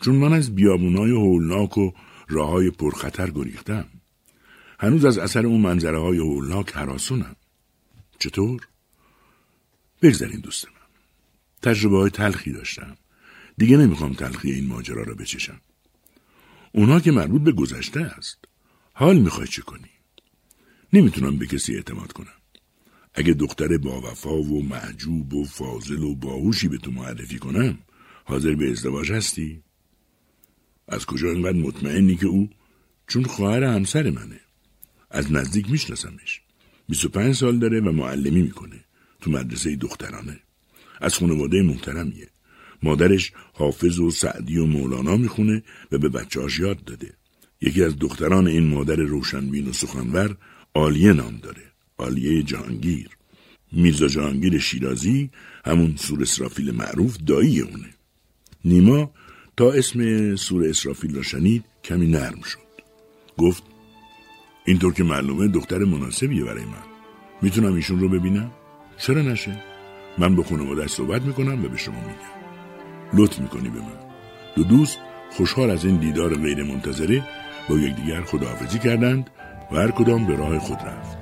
چون من از بیابونای هولناک و راه های پرخطر گریختم. هنوز از اثر اون منظره های هولناک حراسونم. چطور؟ بگذارین دوست من تجربه های تلخی داشتم. دیگه نمی‌خوام تلخی این ماجرا را بچشم. اونها که مربوط به گذشته است. حال می‌خوای چه کنی؟ نمی‌تونم به کسی اعتماد کنم. اگه دختر با وفا و معجوب و فاضل و باهوشی به تو معرفی کنم حاضر به ازدواج هستی؟ از کجا اینقدر مطمئنی که او چون خواهر همسر منه؟ از نزدیک میشناسمش. 25 سال داره و معلمی می‌کنه. تو مدرسه دخترانه. از خانواده محترمیه. مادرش حافظ و سعدی و مولانا می‌خونه و به بچهاش یاد داده. یکی از دختران این مادر روشنبین و سخنور آلیه نام داره آلیه جهانگیر. میرزا جهانگیر شیرازی همون سور اسرافیل معروف دایی اونه. نیما تا اسم سور اسرافیل را شنید کمی نرم شد. گفت اینطور که معلومه دختر مناسبیه برای من. می‌تونم ایشون رو ببینم؟ چرا نشه؟ من با خانوادهش صحبت می‌کنم و به شما میگم. لطف می‌کنی به من. دو دوست خوشحال از این دیدار غیر منتظره با یکدیگر خداحافظی کردند و هر کدام به راه خود رفت.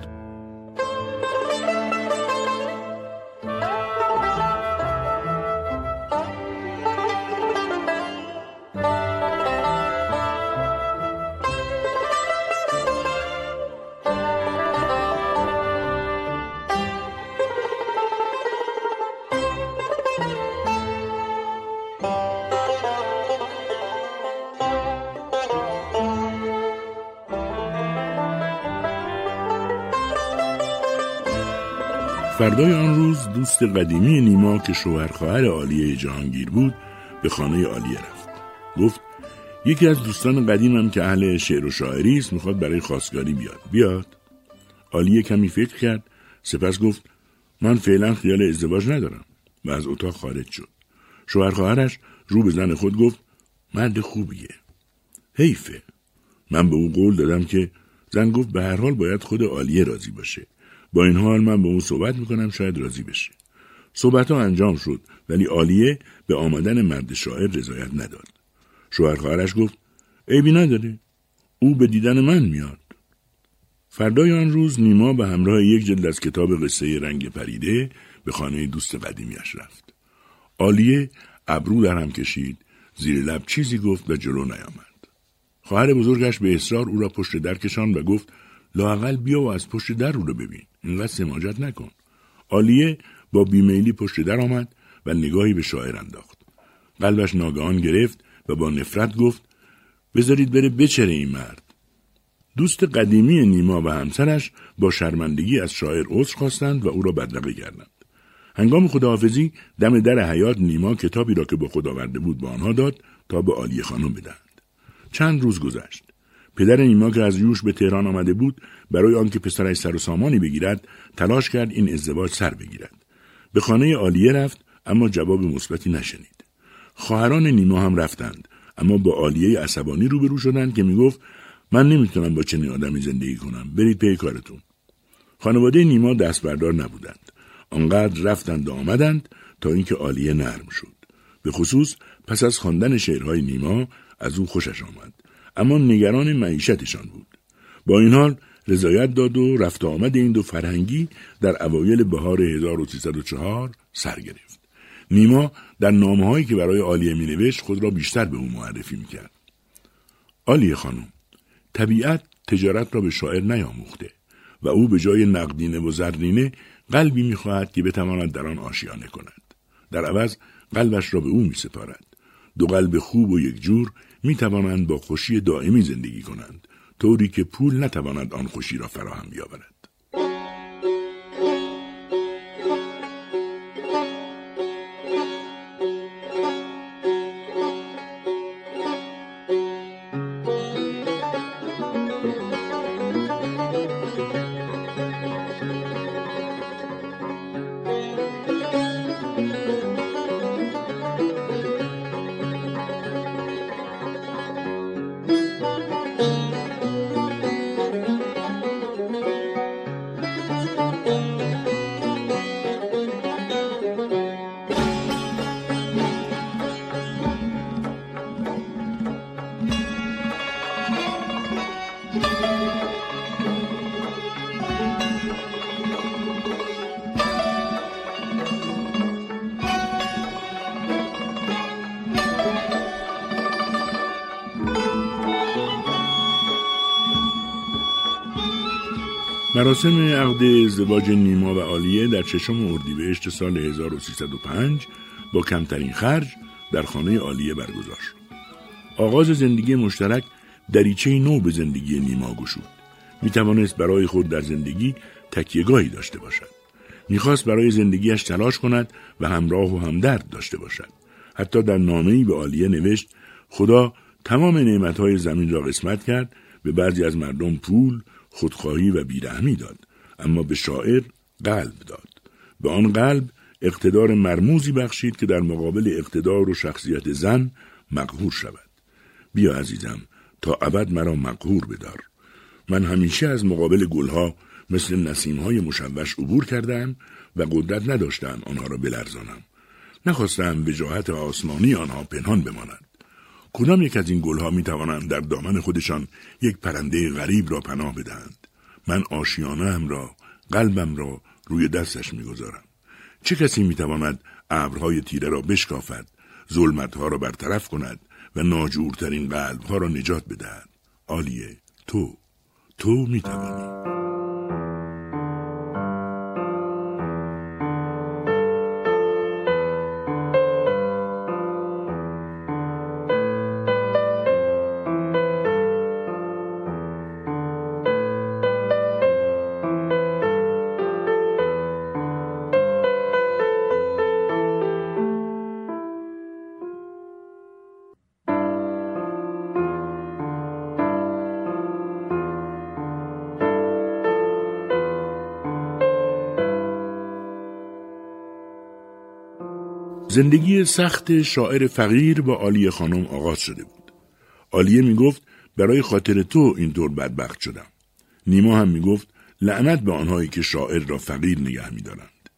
فردای آن روز دوست قدیمی نیما که شوهر خواهر عالیه جهانگیر بود به خانه عالیه رفت. گفت یکی از دوستان قدیمم که اهل شعر و شاعری است می‌خواد برای خواستگاری بیاد. بیاد. عالیه کمی فکر کرد سپس گفت من فعلا خیال ازدواج ندارم. و از اتاق خارج شد. شوهر خواهرش رو به زن خود گفت مرد خوبیه. حیفه. من به او قول دادم که زن گفت به هر حال باید خود عالیه راضی باشه. با این حال من با اون صحبت می‌کنم شاید راضی بشه. صحبت ها انجام شد ولی عالیه به آمدن مرد شاعر رضایت نداد. شوهر خواهرش گفت عیبی نداره او به دیدن من میاد. فردای آن روز نیما به همراه یک جلد از کتاب قصه رنگ پریده به خانه دوست قدیمیش رفت. عالیه ابرو در هم کشید زیر لب چیزی گفت و جلو نیامد. خواهر بزرگش به اصرار او را پشت در کشان و گفت لاقل بیا و از پشت در رو ببین. اینقدر سماجت نکن. آلیه با بیمیلی پشت در آمد و نگاهی به شاعر انداخت. قلبش ناگهان گرفت و با نفرت گفت بذارید بره بچره این مرد. دوست قدیمی نیما و همسرش با شرمندگی از شاعر عذر خواستند و او را بدرقه کردند. هنگام خداحافظی دم در حیات نیما کتابی را که با خود آورده بود به آنها داد تا به عالیه خانم بدهند چند روز گذشت. پدر نیما که از یوش به تهران آمده بود برای آنکه پسرش سر و سامانی بگیرد تلاش کرد این ازدواج سر بگیرد. به خانه عالیه رفت اما جواب مثبتی نشنید. خواهران نیما هم رفتند اما با عالیه عصبانی روبرو شدند که می‌گفت من نمی‌تونم با چنین آدمی زندگی کنم برید پی کارتون. خانواده نیما دست بردار نبودند. آنقدر رفتند و آمدند تا اینکه عالیه نرم شد. به خصوص پس از خواندن شعرهای نیما از او خوشش آمد. اما نگران معیشتشان بود با این حال رضایت داد و رفت آمد این دو فرهنگی در اوایل بهار 1304 سر گرفت نیما در نامه هایی که برای آلیه می نوشت خود را بیشتر به او معرفی می کرد. آلیه خانم طبیعت تجارت را به شاعر نیاموخته و او به جای نقدینه و زرینه قلبی می‌خواهد که بتواند در آن آشیانه کند در عوض قلبش را به او می سپارد. دو قلب خوب و یک جور می توانند با خوشی دائمی زندگی کنند طوری که پول نتواند آن خوشی را فراهم بیاورد. مراسم عقد ازدواج نیما و عالیه در چشم اردیبهشت سال 1305 با کمترین خرج در خانه عالیه برگزار شد. آغاز زندگی مشترک دریچه نو به زندگی نیما گشود. می توانست برای خود در زندگی تکیهگاهی داشته باشد. می‌خواست برای زندگیش تلاش کند و همراه و همدرد داشته باشد. حتی در نامه‌ای به عالیه نوشت خدا تمام نعمتهای زمین را قسمت کرد به بعضی از مردم پول، خودخواهی و بیرحمی داد اما به شاعر قلب داد. به آن قلب اقتدار مرموزی بخشید که در مقابل اقتدار و شخصیت زن مقهور شود. بیا عزیزم تا ابد مرا مقهور بدار. من همیشه از مقابل گلها مثل نسیمهای مشوش عبور کردم و قدرت نداشتم آنها را بلرزانم. نخواستم وجاهت آسمانی آنها پنهان بماند. کدام یک از این گلها می توانند در دامن خودشان یک پرنده غریب را پناه بدهند. من آشیانه هم را قلبم را روی دستش می‌گذارم. چه کسی می‌تواند ابرهای تیره را بشکافد ظلمتها را برطرف کند و ناجورترین قلبها را نجات بدهد؟ آلیه تو. تو می‌توانی. زندگی سخت شاعر فقیر با آلیه خانم آغاز شده بود. آلیه می گفت برای خاطر تو اینطور بدبخت شدم. نیما هم می گفت لعنت به آنهایی که شاعر را فقیر نگه می دارند.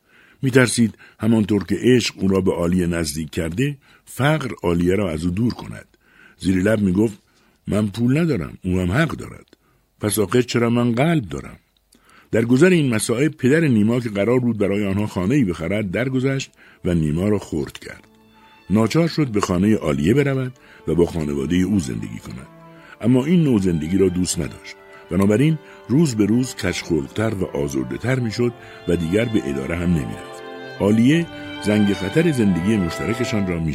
می ترسید همانطور که عشق او را به آلیه نزدیک کرده فقر آلیه را از او دور کند. زیر لب می گفت من پول ندارم او هم حق دارد. پس آخر چرا من قلب دارم؟ در گذر این مسائل پدر نیما که قرار بود برای آنها خانه ای بخرد درگذشت و نیما را خورد کرد. ناچار شد به خانه عالیه برود و با خانواده او زندگی کند. اما این نوع زندگی را دوست نداشت. بنابراین روز به روز کشخلقتر و آزرده تر می شد و دیگر به اداره هم نمی رفت. عالیه زنگ خطر زندگی مشترکشان را می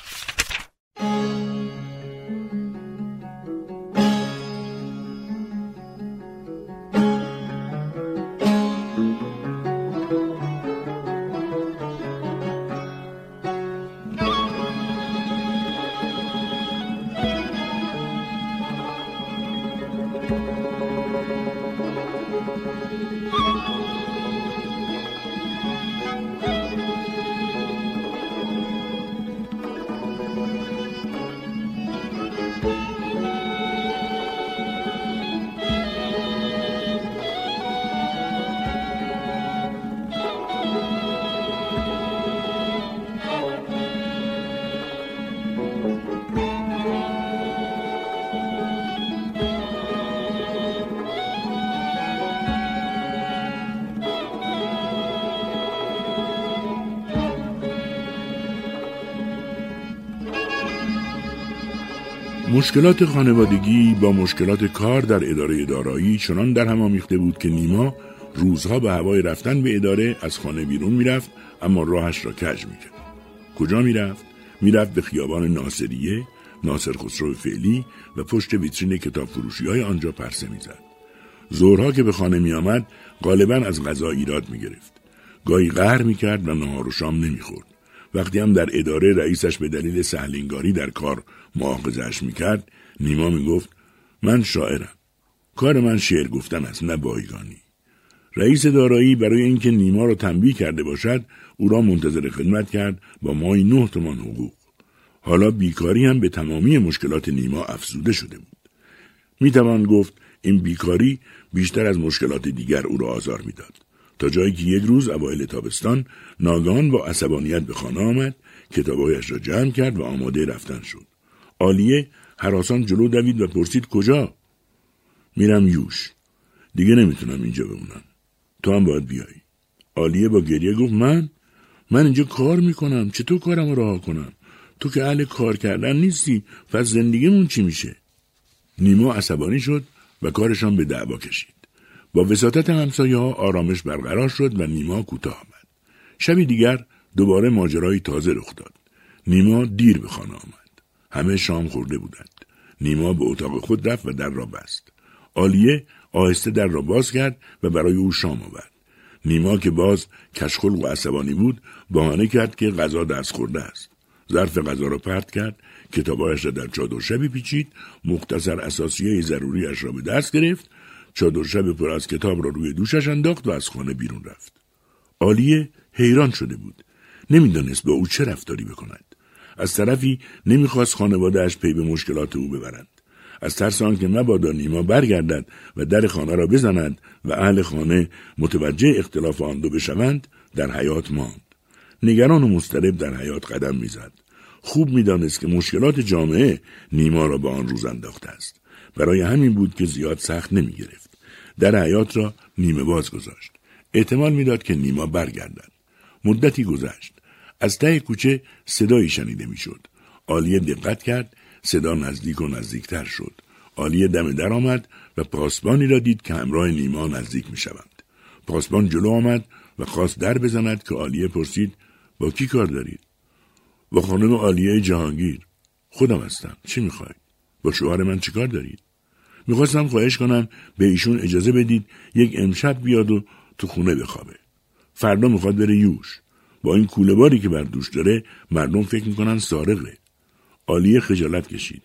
مشکلات خانوادگی با مشکلات کار در اداره دارایی چنان در هم آمیخته بود که نیما روزها به هوای رفتن به اداره از خانه بیرون می‌رفت اما راهش را کج می‌کرد. کجا می‌رفت؟ می‌رفت به خیابان ناصریه ناصر خسرو فعلی و پشت ویترین کتاب فروشی های آنجا پرسه می‌زد. زورها که به خانه میآمد غالبا از غذا ایراد می‌گرفت. گاهی قهر می‌کرد و نهار و شام نمی‌خورد. وقتی هم در اداره رئیسش به دلیل سهلینگاری در کار معاخذش می‌کرد نیما می‌گفت من شاعرم. کار من شعر گفتن است نه بایگانی. رئیس دارایی برای اینکه نیما را تنبیه کرده باشد او را منتظر خدمت کرد با مای نه تومان حقوق. حالا بیکاری هم به تمامی مشکلات نیما افزوده شده بود. می‌توان گفت این بیکاری بیشتر از مشکلات دیگر او را آزار می‌داد. تا جایی که یک روز اوایل تابستان ناگان با عصبانیت به خانه آمد کتابهایش را جمع کرد و آماده رفتن شد. آلیه حراسان جلو دوید و پرسید کجا؟ میرم یوش. دیگه نمی‌تونم اینجا بمونم. تو هم باید بیایی آلیه با گریه گفت من؟ من اینجا کار می‌کنم. چطور کارم رها کنم؟ تو که اهل کار کردن نیستی. پس زندگیمون چی میشه؟ نیما عصبانی شد و کارشان به دعوا کشید. با وساطت همسایه ها آرامش برقرار شد و نیما کوتاه آمد. شبی دیگر دوباره ماجرایی تازه رخ داد. نیما دیر به خانه آمد. همه شام خورده بودند. نیما به اتاق خود رفت و در را بست. آلیه آهسته در را باز کرد و برای او شام آورد. نیما که باز کشخلق و عصبانی بود بهانه کرد که غذا دست خورده است. ظرف غذا را پرت کرد کتابایش را در چادر شبی پیچید مختصر اساسیه ضروریش را به دست گرفت چادر شب پر از کتاب را روی دوشش انداخت و از خانه بیرون رفت. آلیه حیران شده بود. نمی‌دانست با او چه رفتاری بکند. از طرفی نمی‌خواست خانوادهاش پی به مشکلات او ببرند از ترس آنکه مبادا نیما برگردد و در خانه را بزنند و اهل خانه متوجه اختلاف آن دو بشوند در حیات ماند نگران و مضطرب در حیات قدم می‌زد خوب می‌دانست که مشکلات جامعه نیما را به آن روز انداخته است برای همین بود که زیاد سخت نمی گرفت. در حیات را نیمه باز گذاشت. احتمال می‌داد که نیما برگردد. مدتی گذشت. از ته کوچه صدایی شنیده می‌شد. آلیه دقت کرد صدا نزدیک و نزدیکتر شد. آلیه دم در آمد و پاسبانی را دید که همراه نیما نزدیک می شوند. پاسبان جلو آمد و خواست در بزند که آلیه پرسید با کی کار دارید؟ با خانم آلیه جهانگیر. خودم هستم. چی می‌خواید؟ با شوهر من چیکار دارید؟ می‌خواستم خواهش کنم به ایشون اجازه بدید یک امشب بیاد و تو خونه بخوابه. فردا می‌خواد بره یوش. با این کوله باری که بر دوش داره مردم فکر می‌کنن سارقه. آلیه خجالت کشید.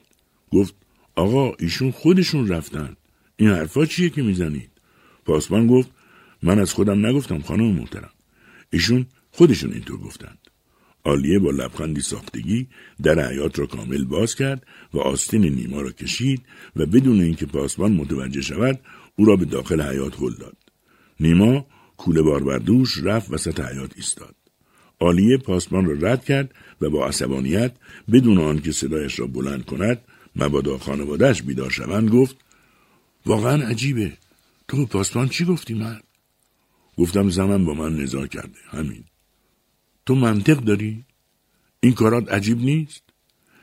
گفت آقا ایشون خودشون رفتن. این حرفا چیه که می‌زنید؟ پاسبان گفت من از خودم نگفتم خانم محترم. ایشون خودشون اینطور گفتند. آلیه با لبخندی ساختگی در حیات را کامل باز کرد و آستین نیما را کشید و بدون اینکه پاسبان متوجه شود او را به داخل حیات هل داد. نیما کوله بار بر دوش رفت وسط حیات ایستاد. آلیه پاسبان را رد کرد و با عصبانیت بدون آنکه صدایش را بلند کند مبادا خانوادهش بیدار شوند گفت واقعا عجیبه تو پاسبان چی گفتی من گفتم زمن با من نزا کرده همین تو منطق داری؟ این کارات عجیب نیست؟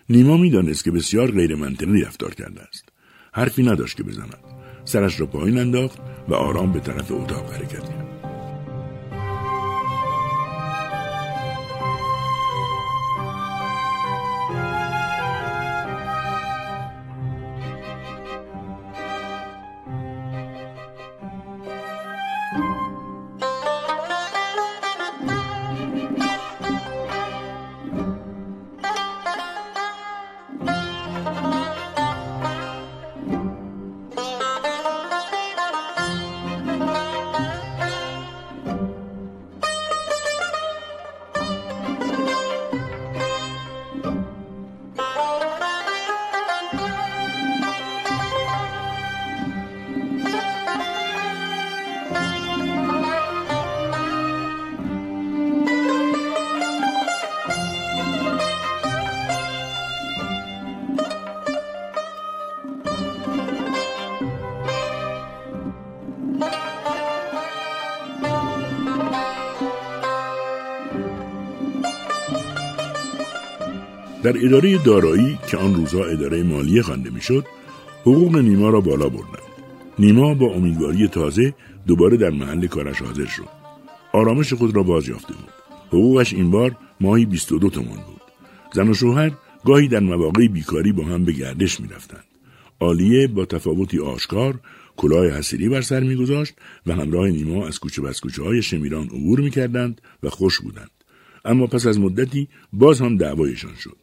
نیما می‌دانست که بسیار غیر منطقی رفتار کرده است. حرفی نداشت که بزند. سرش را پایین انداخت و آرام به طرف اتاق حرکت کرد. در اداره دارایی که آن روزها اداره مالیه خوانده می‌شد حقوق نیما را بالا بردند. نیما با امیدواری تازه دوباره در محل کارش حاضر شد. آرامش خود را باز یافته بود. حقوقش این بار ماهی 22 تومان بود. زن و شوهر گاهی در مواقع بیکاری با هم به گردش می‌رفتند. آلیه با تفاوتی آشکار کلاه حسیری بر سر میگذاشت و همراه نیما از کوچه بس کوچه های شمیران عبور می‌کردند و خوش بودند. اما پس از مدتی باز هم دعوایشان شد.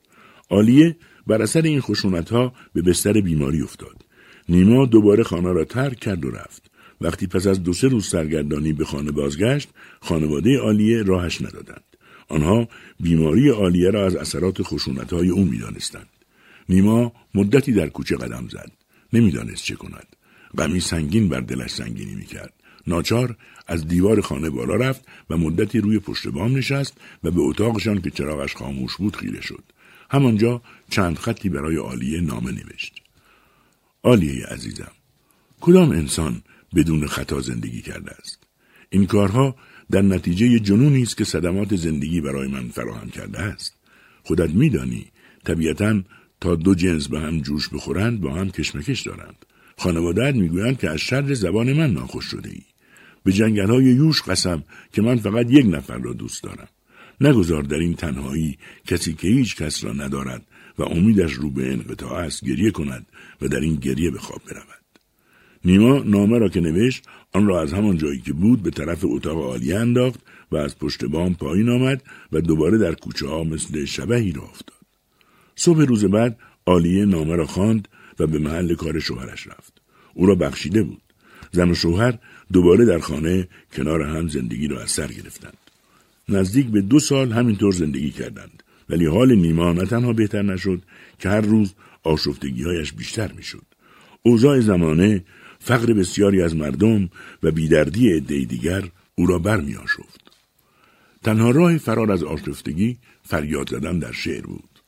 آلیه بر اثر این خشونت ها به بستر بیماری افتاد. نیما دوباره خانه را ترک کرد و رفت. وقتی پس از دو سه روز سرگردانی به خانه بازگشت خانواده آلیه راهش ندادند. آنها بیماری عالیه را از اثرات خشونت های او می‌دانستند. نیما مدتی در کوچه قدم زد. نمی‌دانست چه کند. غمی سنگین بر دلش سنگینی می‌کرد. ناچار از دیوار خانه بالا رفت و مدتی روی پشت بام نشست و به اتاقشان که چراغش خاموش بود خیره شد. همانجا چند خطی برای عالیه نامه نوشت. عالیه عزیزم کدام انسان بدون خطا زندگی کرده است؟ این کارها در نتیجه جنونی است که صدمات زندگی برای من فراهم کرده است. خودت میدانی طبیعتا تا دو جنس به هم جوش بخورند با هم کشمکش دارند. خانوادت می‌گویند که از شر زبان من ناخوش شده ای به جنگل های یوش قسم که من فقط یک نفر را دوست دارم. نگذار در این تنهایی کسی که هیچ کس را ندارد و امیدش رو به انقطاع است گریه کند و در این گریه به خواب برود نیما نامه را که نوشت آن را از همان جایی که بود به طرف اتاق عالیه انداخت و از پشت بام پایین آمد و دوباره در کوچه ها مثل شبهی را افتاد. صبح روز بعد عالیه نامه را خواند و به محل کار شوهرش رفت. او را بخشیده بود. زن و شوهر دوباره در خانه کنار هم زندگی را از سر گرفتند. نزدیک به دو سال همینطور زندگی کردند. ولی حال نیما نه تنها بهتر نشد که هر روز آشفتگیهایش بیشتر می‌شد. اوضاع زمانه فقر بسیاری از مردم و بیدردی عدهای دیگر او را برمیآشفت تنها راه فرار از آشفتگی فریاد زدن در شعر بود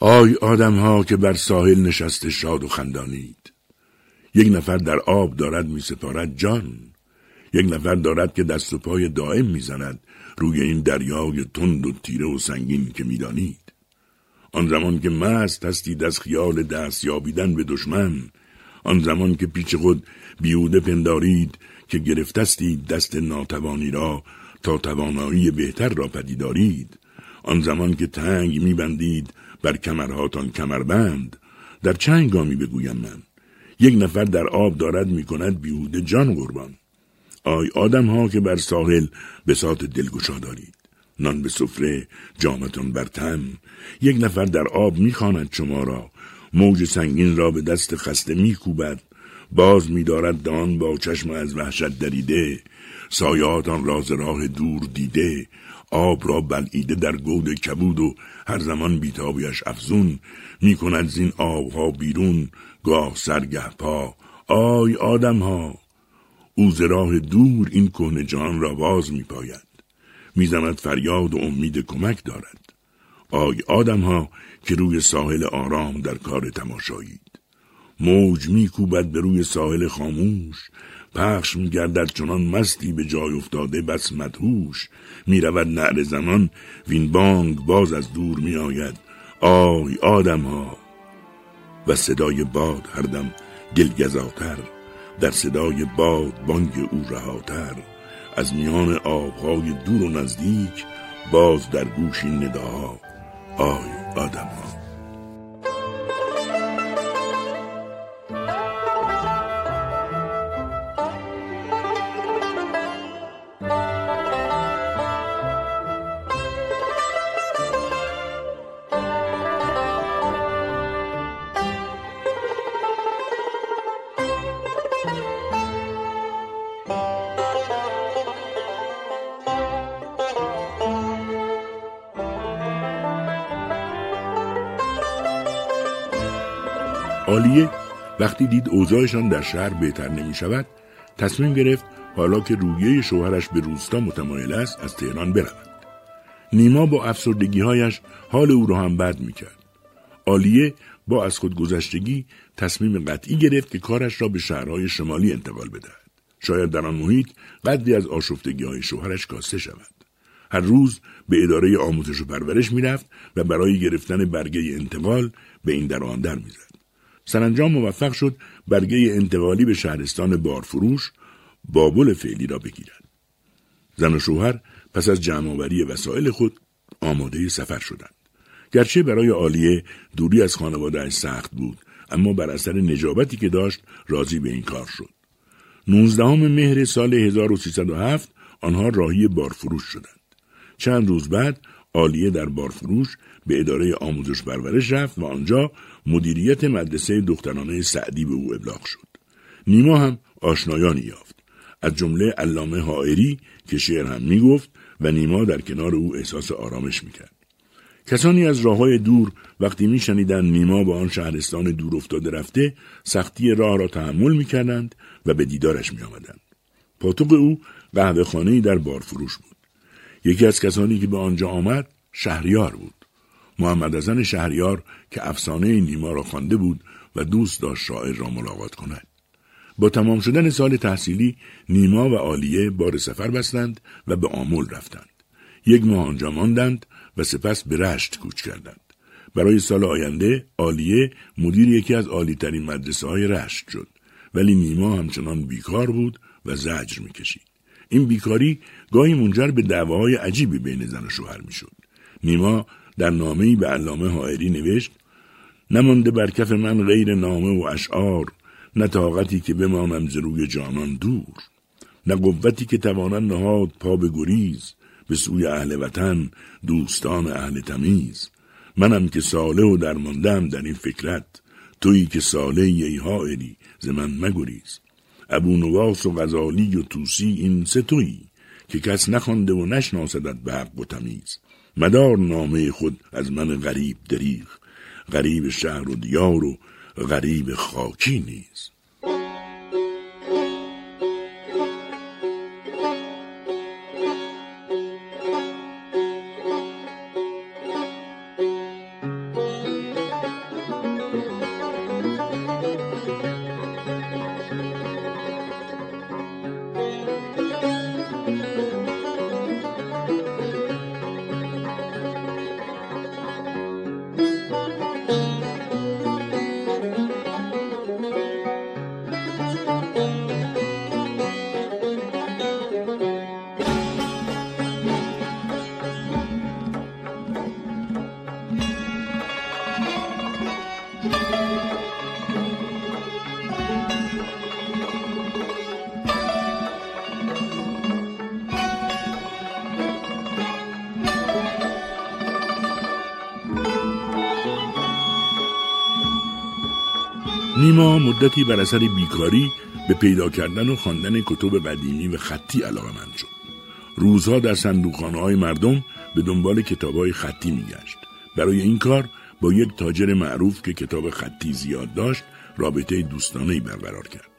آی آدم ها که بر ساحل نشسته شاد و خندانید یک نفر در آب دارد می سپارد جان یک نفر دارد که دست و پای دائم می‌زند. روی این دریای تند و تیره و سنگین که می‌دانید. آن زمان که مست هستید از خیال دست یابیدن به دشمن. آن زمان که پیچ خود بیوده پندارید که گرفتستید دست ناتوانی را تا توانایی بهتر را پدیدارید. آن زمان که تنگ میبندید بر کمرهاتان کمربند. در چند گامی بگویم من؟ یک نفر در آب دارد می‌کند بیهوده جان قربان. آی آدم ها که بر ساحل به سات دلگشا دارید. نان به سفره جامتون بر تن. یک نفر در آب می‌خواند شما را. موج سنگین را به دست خسته میکوبد. باز میدارد دان با چشم از وحشت دریده. سایات آن راز راه دور دیده. آب را بلعیده در گود کبود و هر زمان بیتابیش افزون. می‌کند زین آبها بیرون. گاه سرگه پا آی آدم ها او راه دور این کهنه جان را باز میپاید. می‌زند فریاد و امید کمک دارد. آی آدم ها که روی ساحل آرام در کار تماشایید. موج میکوبد به روی ساحل خاموش. پخش میگردد چنان مستی به جای افتاده بس مدهوش. می‌رود نعر زمان وین بانگ باز از دور میآید. آی آدم ها و صدای باد هر دم دلگزاتر در صدای باد بانگ او رهاتر. از میان آبهای دور و نزدیک باز در گوش این نداها. آی آدم وقتی دید اوضاعشان در شهر بهتر نمی شود تصمیم گرفت حالا که رویه شوهرش به روستا متمایل است از تهران برود نیما با افسردگیهایش حال او را هم بد می کرد. آلیه با از خود گذشتگی تصمیم قطعی گرفت که کارش را به شهرهای شمالی انتقال بدهد. شاید در آن محیط قدری از آشفتگی های شوهرش کاسته شود. هر روز به اداره آموزش و پرورش می‌رفت و برای گرفتن برگه انتقال به این در آن در می‌زد. سرانجام موفق شد برگه انتقالی به شهرستان بارفروش بابل فعلی را بگیرد. زن و شوهر پس از جمعآوری وسایل خود آماده سفر شدند. گرچه برای عالیه دوری از خانواده سخت بود اما بر اثر نجابتی که داشت راضی به این کار شد. 19 مهر سال 1307 آنها راهی بارفروش شدند. چند روز بعد عالیه در بارفروش به اداره آموزش پرورش رفت و آنجا مدیریت مدرسه دخترانه سعدی به او ابلاغ شد. نیما هم آشنایانی یافت. از جمله علامه حائری که شعر هم می‌گفت و نیما در کنار او احساس آرامش می‌کرد. کسانی از راه های دور وقتی میشنیدند نیما به آن شهرستان دور افتاده رفته سختی راه را تحمل می‌کردند و به دیدارش میآمدند. پاتوق او قهوه خانه در بارفروش بود. یکی از کسانی که به آنجا آمد شهریار بود. محمد ازن شهریار که افسانه نیما را خوانده بود و دوست داشت شاعر را ملاقات کند. با تمام شدن سال تحصیلی نیما و عالیه بار سفر بستند و به آمول رفتند. یک ماه آنجا ماندند و سپس به رشت کوچ کردند. برای سال آینده عالیه مدیر یکی از عالیترین مدرسه های رشت شد ولی نیما همچنان بیکار بود و زجر می‌کشید. این بیکاری گاهی منجر به دعواهای عجیبی بین زن و شوهر می‌شد. نیما در نامه‌ای به علامه حائری نوشت نمانده بر کف من غیر نامه و اشعار نه طاقتی که بمانم ز روی جانان دور نه قوتی که توانم نهاد پا به گریز به سوی اهل وطن دوستان اهل تمیز. منم که ساله و درماندم در این فکرت تویی که ساله ای حائری ز من مگریز. ابو نواس و غزالی و توسی این سه تویی که کس نخوانده و نشناسدت به حق و تمیز. مدار نامه خود از من غریب دریغ. غریب شهر و دیار و غریب خاکی نیز نیما مدتی بر اثر بیکاری به پیدا کردن و خواندن کتب قدیمی و خطی علاقمند شد. روزها در صندوقخانه های مردم به دنبال کتاب های خطی میگشت. برای این کار با یک تاجر معروف که کتاب خطی زیاد داشت رابطه دوستانه برقرار کرد.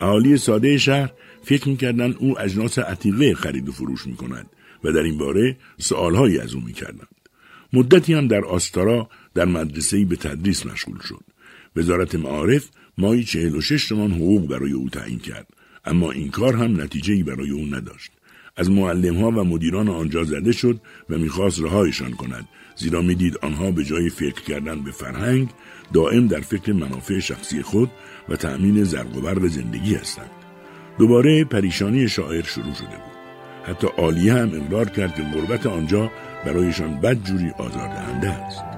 اهالی ساده شهر فکر می‌کردند او اجناس عتیقه خرید و فروش می‌کند و در این باره سوالهایی از او می‌کردند. مدتی هم در آستارا در مدرسه‌ای به تدریس مشغول شد. وزارت معارف مایی چهل و شش تومان حقوق برای او تعیین کرد. اما این کار هم نتیجه برای او نداشت. از معلم ها و مدیران آنجا زده شد و می‌خواست رهایشان کند. زیرا می‌دید آنها به جای فکر کردن به فرهنگ دائم در فکر منافع شخصی خود و تأمین زرق و برق زندگی هستند. دوباره پریشانی شاعر شروع شده بود. حتی عالیه هم اقرار کرد که غربت آنجا برایشان بدجوری آزاردهنده است.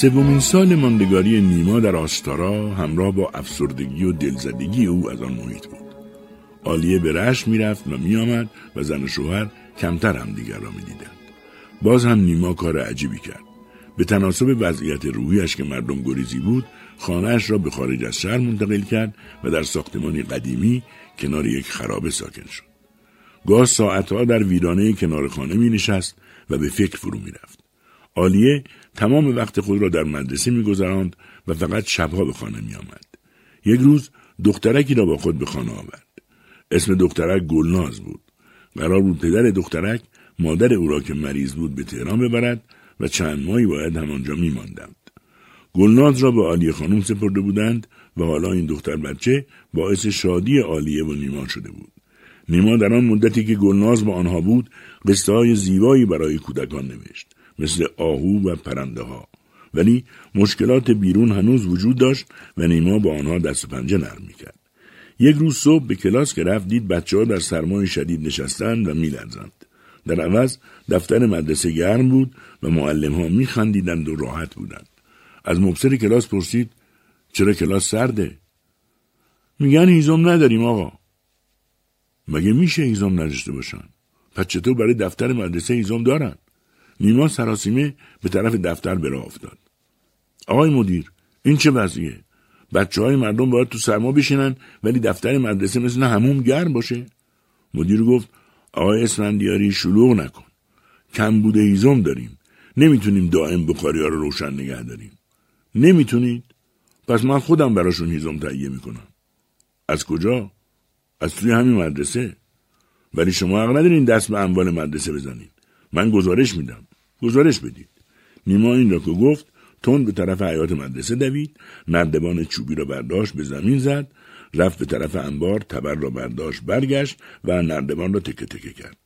سومین سال ماندگاری نیما در آستارا همراه با افسردگی و دلزدگی او از آن محیط بود. آلیه به رشت می‌رفت و میآمد و زن و شوهر کمتر هم دیگر را می‌دیدند. باز هم نیما کار عجیبی کرد. به تناسب وضعیت روحیش که مردم گریزی بود، خانهاش را به خارج از شهر منتقل کرد و در ساختمانی قدیمی کنار یک خرابه ساکن شد. گاه ساعتها در ویرانه کنار خانه می نشست و به فکر فرو می رفت. آلیه تمام وقت خود را در مدرسه میگذراند و فقط شبها به خانه میآمد. یک روز دخترکی را با خود به خانه آورد. اسم دخترک گلناز بود. قرار بود پدر دخترک مادر او را که مریض بود به تهران ببرد و چند ماهی باید همانجا میماندند. گلناز را به عالیه خانم سپرده بودند و حالا این دختر بچه باعث شادی عالیه و نیما شده بود. نیما در آن مدتی که گلناز با آنها بود قصه های زیبایی برای کودکان نوشت. مثل آهو و پرنده ها ولی مشکلات بیرون هنوز وجود داشت و نیما با آنها دست پنجه نرم می‌کرد. یک روز صبح به کلاس که رفت دید بچه ها در سرمای شدید نشستند و میلرزند. در عوض دفتر مدرسه گرم بود و معلم ها میخندیدند و راحت بودند. از مبصر کلاس پرسید چرا کلاس سرده؟ میگن هیزم نداریم آقا. مگه میشه هیزم نداشته باشن؟ پس چطور برای دفتر مدرسه هیزم دارن؟ نیما سراسیمه به طرف دفتر به افتاد. آقای مدیر این چه وضعیه؟ بچه های مردم باید تو سرما بشینن ولی دفتر مدرسه مثل هموم گرم باشه. مدیر گفت آقای اسفندیاری شلوغ نکن. کم بوده هیزم داریم. نمی‌تونیم دائم بخاری ها رو روشن نگه داریم. نمی‌تونید؟ پس من خودم براشون هیزم تهیه می‌کنم. از کجا؟ از توی همین مدرسه. ولی شما حق ندارین دست به اموال مدرسه بزنید من گزارش میدم. گزارش بدید. نیما این را که گفت تند به طرف حیات مدرسه دوید نردبان چوبی را برداشت به زمین زد رفت به طرف انبار تبر را برداشت برگشت و نردبان را تکه تکه کرد.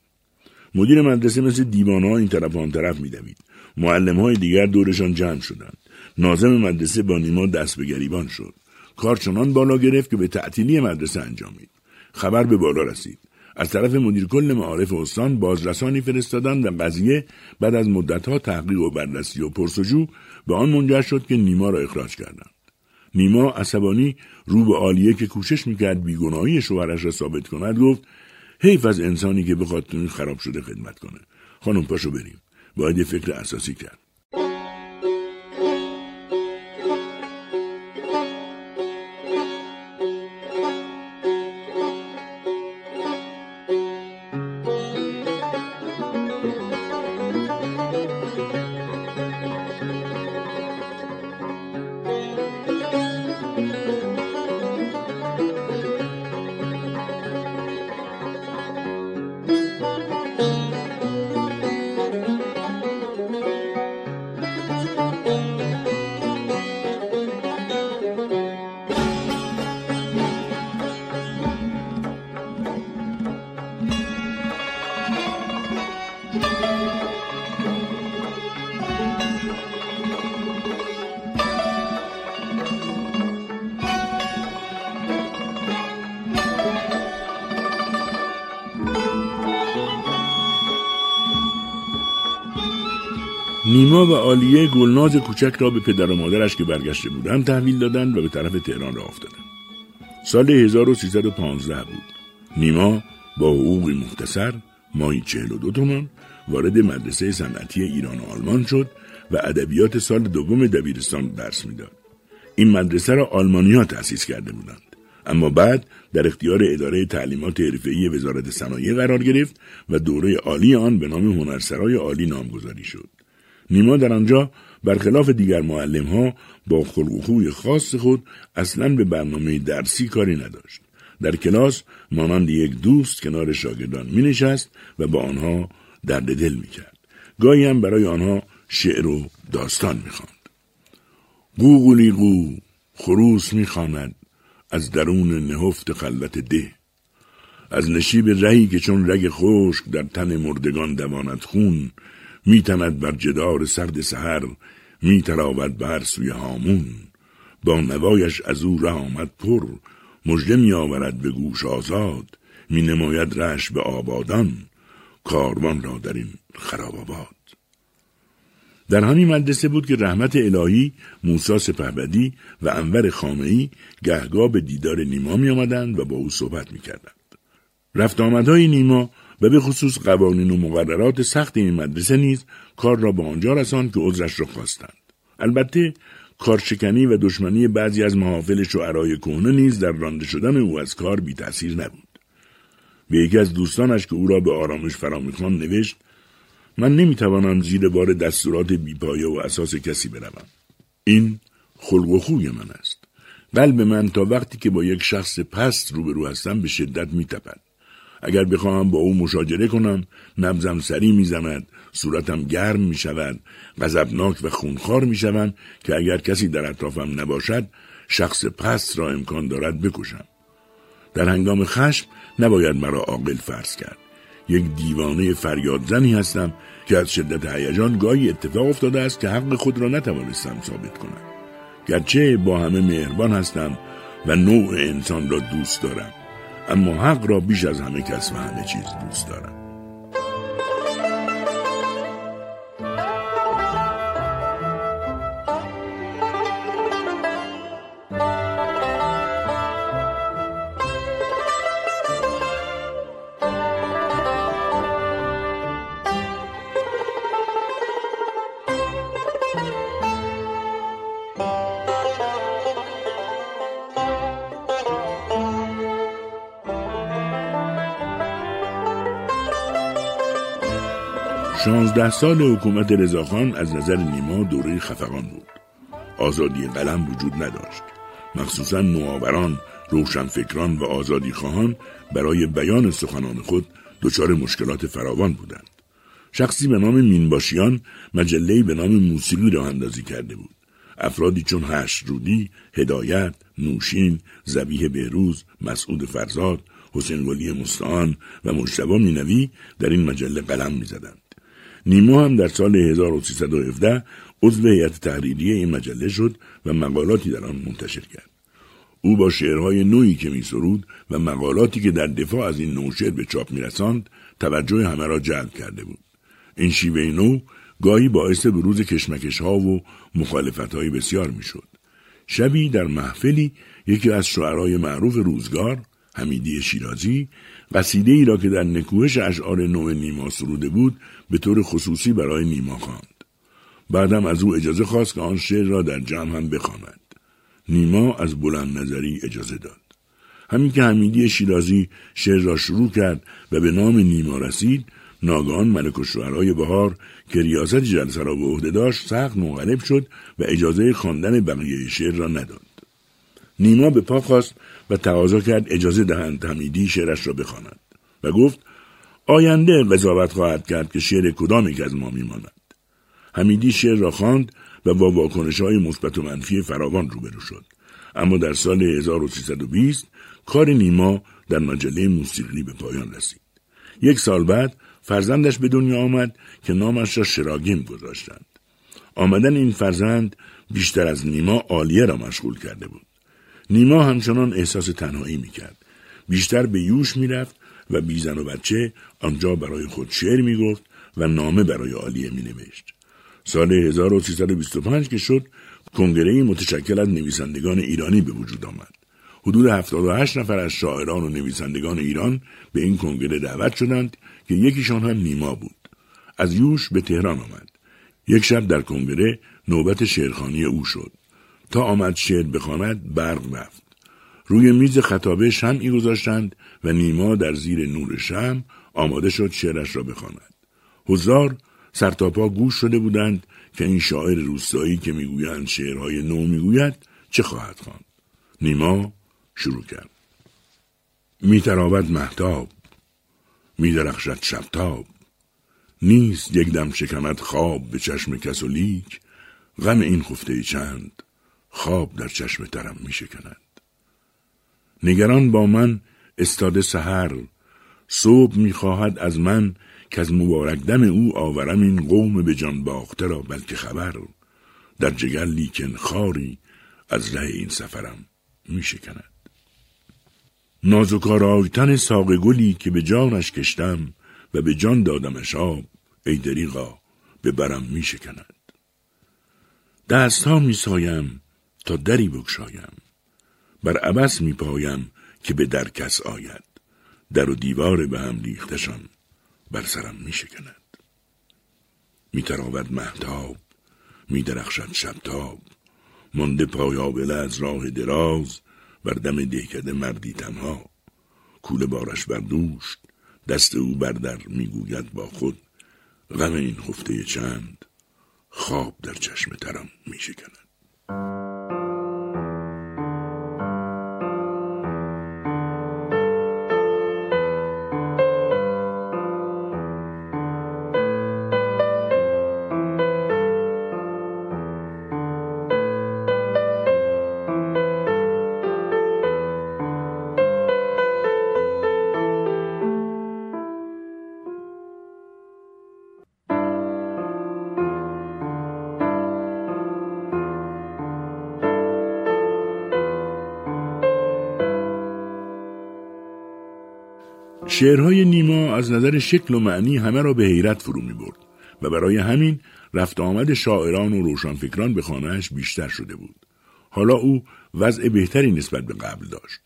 مدیر مدرسه مثل دیوانه این طرف آن طرف میدوید. معلم های دیگر دورشان جمع شدند. نازم مدرسه با نیما دست به گریبان شد. کار چنان بالا گرفت که به تعطیلی مدرسه انجامید خبر به بالا رسید. از طرف مدیر کل معارف استان بازرسانی فرستادند و قضیه بعد از مدتها تحقیق و بررسی و پرسجو به آن منجر شد که نیما را اخراج کردند. نیما عصبانی رو به عالیه که کوشش می‌کرد بیگناهی شوهرش را ثابت کند گفت حیف از انسانی که بخواد خراب شده خدمت کنه. خانم پاشو بریم. باید یه فکر اساسی کرد. نیما و آلیه گلناز کوچک را به پدر و مادرش که برگشته بودند تحویل دادند و به طرف تهران را افتادند. سال 1315 بود. نیما با حقوقی مختصر مایی 42 تومان وارد مدرسه صنعتی ایران و آلمان شد و ادبیات سال دوم دبیرستان درس می‌داد. این مدرسه را آلمانیا تأسیس کرده بودند. اما بعد در اختیار اداره تعلیمات حرفه‌ای وزارت صنایع قرار گرفت و دوره عالی آن به نام هنرسرای عالی نامگذاری شد. نیما در آنجا برخلاف دیگر معلم ها با خلق خاص خود اصلا به برنامه درسی کاری نداشت. در کلاس مانند یک دوست کنار شاگردان می نشست و با آنها درد دل می کرد. گاهی هم برای آنها شعر و داستان می خواند. گوگلی گو خروس می خاند از درون نهفت خلوت ده از نشیب رهی که چون رگ خشک در تن مردگان دواند خون میتند بر جدار سرد سحر میتراود بر سوی هامون. با نوایش از او ره آمد پر مژده میآورد به گوش آزاد می نماید رش به آبادان. کاروان را در این خراب آباد. در همین مدرسه بود که رحمت الهی، موسی سپهبدی و انور خامعی گهگاه به دیدار نیما می آمدند و با او صحبت می کردند. رفت آمدهای نیما و به خصوص قوانین و مقررات سخت این مدرسه نیز کار را به آنجا رساند که عذرش را خواستند. البته کارشکنی و دشمنی بعضی از محافل شعرای کهنه نیز در رانده شدن او از کار بی تأثیر نبود. به یکی از دوستانش که او را به آرامش فرا نوشت من نمی‌توانم زیر بار دستورات بیپایه و اساس کسی بروم. این خلق و خوی من است. قلب من تا وقتی که با یک شخص پست روبرو هستم به شدت میتپد. اگر بخواهم با او مشاجره کنم نبزم سری می‌زند صورتم گرم می شود غضبناک و خونخوار می شوند که اگر کسی در اطرافم نباشد شخص پست را امکان دارد بکشم. در هنگام خشم نباید مرا عاقل فرض کرد. یک دیوانه فریاد زنی هستم که از شدت هیجان گاهی اتفاق افتاده است که حق خود را نتوانستم ثابت کنم گرچه با همه مهربان هستم و نوع انسان را دوست دارم. اما حق را بیش از همه کس و همه چیز دوست دارم شانزده سال حکومت رضاخان از نظر نیما دوره خفقان بود. آزادی قلم وجود نداشت. مخصوصا نوآوران، روشنفکران و آزادی خواهان برای بیان سخنان خود دچار مشکلات فراوان بودند. شخصی به نام مینباشیان مجله به نام موسیقی را اندازی کرده بود. افرادی چون هشت رودی، هدایت، نوشین، زبیه بهروز، مسعود فرزاد، حسین ولی مستعان و مجتبا مینوی در این مجله قلم می‌زدند. نیمو هم در سال 1317 عضو هیئت تحریریه این مجله شد و مقالاتی در آن منتشر کرد. او با شعرهای نوعی که می سرود و مقالاتی که در دفاع از این نوع شعر به چاپ می رساند توجه همه را جلب کرده بود. این شیوه نو گاهی باعث بروز کشمکش ها و مخالفت های بسیار می شد. شبی در محفلی یکی از شعرهای معروف روزگار حمیدی شیرازی قصیده ای را که در نکوهش اشعار نوع نیما سروده بود به طور خصوصی برای نیما خواند. بعدم از او اجازه خواست که آن شعر را در جمع هم بخواند. نیما از بلند نظری اجازه داد. همین که حمیدی شیرازی شعر را شروع کرد و به نام نیما رسید ناگهان ملک و بهار که ریاست جلسه را به عهده داشت سخت منقلب شد و اجازه خواندن بقیه شعر را نداد نیما به پا خواست و تقاضا کرد اجازه دهند حمیدی شعرش را بخواند و گفت آینده قضاوت خواهد کرد که شعر کدام یک از ما میماند. حمیدی شعر را خواند و با واکنش های مثبت و منفی فراوان روبرو شد. اما در سال 1320 کار نیما در مجله موسیقی به پایان رسید. یک سال بعد فرزندش به دنیا آمد که نامش را شراگیم گذاشتند. آمدن این فرزند بیشتر از نیما عالیه را مشغول کرده بود. نیما همچنان احساس تنهایی می‌کرد. بیشتر به یوش می‌رفت و بیزن و بچه آنجا برای خود شعر می‌گفت و نامه برای عالیه مینوشت. سال 1325 که شد کنگره متشکل از نویسندگان ایرانی به وجود آمد. حدود 78 نفر از شاعران و نویسندگان ایران به این کنگره دعوت شدند که یکیشان هم نیما بود. از یوش به تهران آمد. یک شب در کنگره نوبت شعرخانی او شد. تا آمد شعر بخواند برق رفت. روی میز خطابه شمعی گذاشتند و نیما در زیر نور شم آماده شد شعرش را بخواند. هزار سرتاپا گوش شده بودند که این شاعر روستایی که می‌گویند شعرهای نو می‌گوید چه خواهد خواند. نیما شروع کرد. میتراود محتاب میدرخشد شبتاب نیست یک دم شکمت خواب به چشم کس و لیک غم این خفته چند خواب در چشم ترم می شکند. نگران با من استاده سهر صبح می‌خواهد از من که از مبارک دم او آورم این قوم به جان باخته را بلکه خبر در جگر لیکن خاری از ره این سفرم می شکند. نازکارایتن ساق گلی که به جانش کشتم و به جان دادمش آب ای دریغا به برم می شکند. دست ها می سایم تا دری بگشایم. بر عبس می پایم که به در کس آید. در و دیوار به هم ریختشان بر سرم می شکند. می تراود محتاب می درخشد شبتاب. مانده پایابله از راه دراز بر دم دهکده مردی تنها. کوله بارش بر دوشت دست او بر در می‌گوید با خود. غم این خفته چند خواب در چشم ترم میشکند. شعرهای نیما از نظر شکل و معنی همه را به حیرت فرو می برد و برای همین رفت آمد شاعران و روشنفکران به خانهاش بیشتر شده بود. حالا او وضع بهتری نسبت به قبل داشت.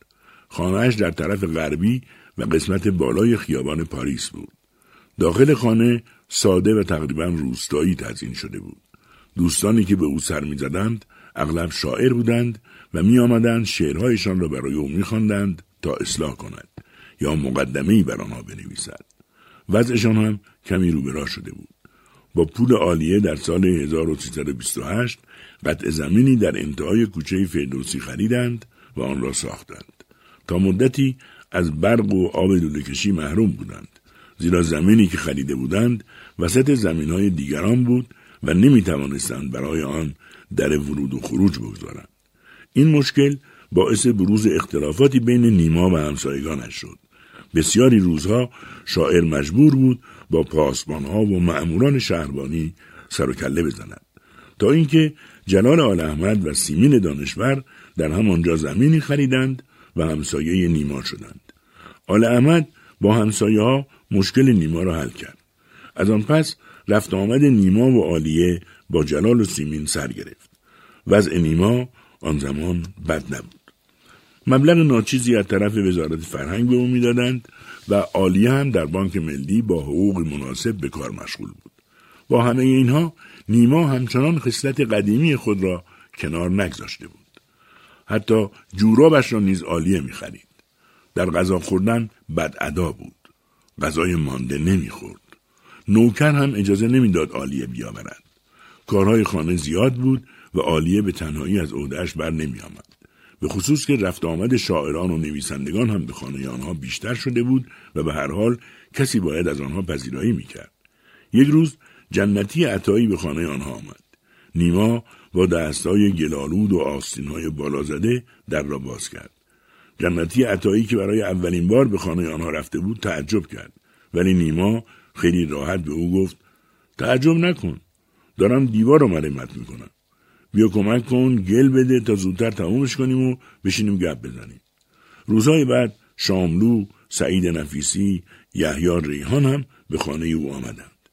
خانهاش در طرف غربی و قسمت بالای خیابان پاریس بود. داخل خانه ساده و تقریبا روستایی تزین شده بود. دوستانی که به او سر می‌زدند اغلب شاعر بودند و می آمدند شعرهایشان را برای او میخواندند تا اصلاح کند. یا مقدمه بر آنها بنویسد. وضعشان هم کمی روبرا شده بود. با پول عالیه در سال 1328 قطع زمینی در انتهای کوچه فردوسی خریدند و آن را ساختند. تا مدتی از برق و آب لولهکشی محروم بودند. زیرا زمینی که خریده بودند وسط زمین های دیگران بود و نمی توانستند برای آن در ورود و خروج بگذارند. این مشکل باعث بروز اختلافاتی بین نیما و همسایگانش شد. بسیاری روزها شاعر مجبور بود با پاسبانها و معموران شهربانی سر و کله بزند. تا اینکه جلال آل احمد و سیمین دانشور در همانجا زمینی خریدند و همسایه نیما شدند. آل احمد با همسایه ها مشکل نیما را حل کرد. از آن پس رفت آمد نیما و عالیه با جلال و سیمین سر گرفت. وضع نیما آن زمان بد نبود. مبلغ ناچیزی از طرف وزارت فرهنگ به او می‌دادند و عالیه هم در بانک ملی با حقوق مناسب به کار مشغول بود. با همه اینها نیما همچنان خصلت قدیمی خود را کنار نگذاشته بود. حتی جورابش را نیز عالیه می‌خرید. در غذا خوردن بد ادا بود. غذای مانده نمی‌خورد. نوکر هم اجازه نمی‌داد عالیه بیاورد. کارهای خانه زیاد بود و عالیه به تنهایی از عهدهاش بر نمیآمد. به خصوص که رفت آمد شاعران و نویسندگان هم به خانه آنها بیشتر شده بود و به هر حال کسی باید از آنها پذیرایی می‌کرد. یک روز جنتی عطایی به خانه آنها آمد. نیما با دستای گلالود و آستینهای بالا زده در را باز کرد. جنتی عطایی که برای اولین بار به خانه آنها رفته بود تعجب کرد. ولی نیما خیلی راحت به او گفت تعجب نکن. دارم دیوار رو مرمت می‌کنم. بیا کمک کن گل بده تا زودتر تمومش کنیم و بشینیم گپ بزنیم روزهای بعد شاملو سعید نفیسی یحیی ریحان هم به خانه او آمدند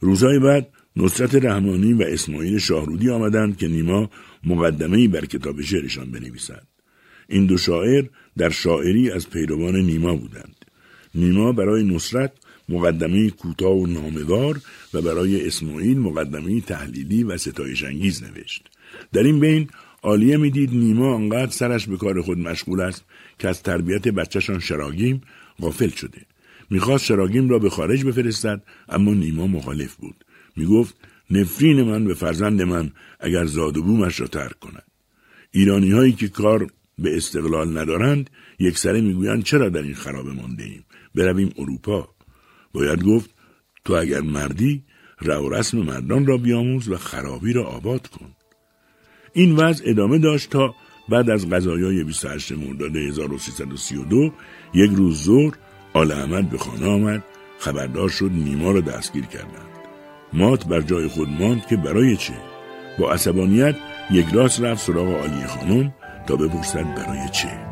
روزهای بعد نصرت رحمانی و اسماعیل شاهرودی آمدند که نیما مقدمه بر کتاب شعرشان بنویسد. این دو شاعر در شاعری از پیروان نیما بودند. نیما برای نصرت مقدمه کوتاه و نامدار و برای اسماعیل مقدمه تحلیلی و ستایش انگیز نوشت. در این بین آلیه می‌دید نیما انقدر سرش به کار خود مشغول است که از تربیت بچهشان شراگیم غافل شده. می‌خواست شراگیم را به خارج بفرستد اما نیما مخالف بود. می‌گفت نفرین من به فرزند من اگر زاد و بومش را ترک کند. ایرانی هایی که کار به استقلال ندارند یک سره می‌گویند چرا در این خرابه مانده ایم برویم اروپا باید گفت تو اگر مردی رو رسم مردان را بیاموز و خرابی را آباد کن این وضع ادامه داشت تا بعد از غذایای 28 مرداد 1332 یک روز ظهر آل احمد به خانه آمد خبردار شد نیما را دستگیر کردند. مات بر جای خود ماند که برای چه؟ با عصبانیت یک راست رفت سراغ عالی خانم تا بپرسد برای چه؟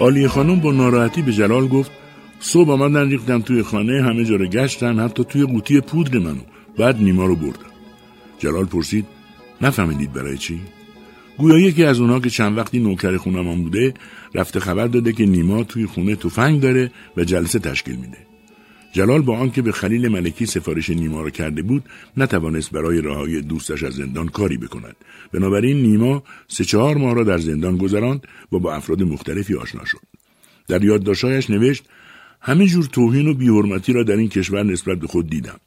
آلی خانم با ناراحتی به جلال گفت صبح آمدن ریختم توی خانه همه جا گشتن حتی توی قوطی پودر منو. بعد نیما رو بردم. جلال پرسید نفهمیدید برای چی؟ گویا یکی از اونها که چند وقتی نوکر خونمان بوده رفته خبر داده که نیما توی خونه تفنگ داره و جلسه تشکیل میده. جلال با آنکه به خلیل ملکی سفارش نیما را کرده بود نتوانست برای رهایی دوستش از زندان کاری بکند. بنابراین نیما سه چهار ماه را در زندان گذراند و با افراد مختلفی آشنا شد. در یادداشتهایش نوشت همه جور توهین و بیحرمتی را در این کشور نسبت به خود دیدم.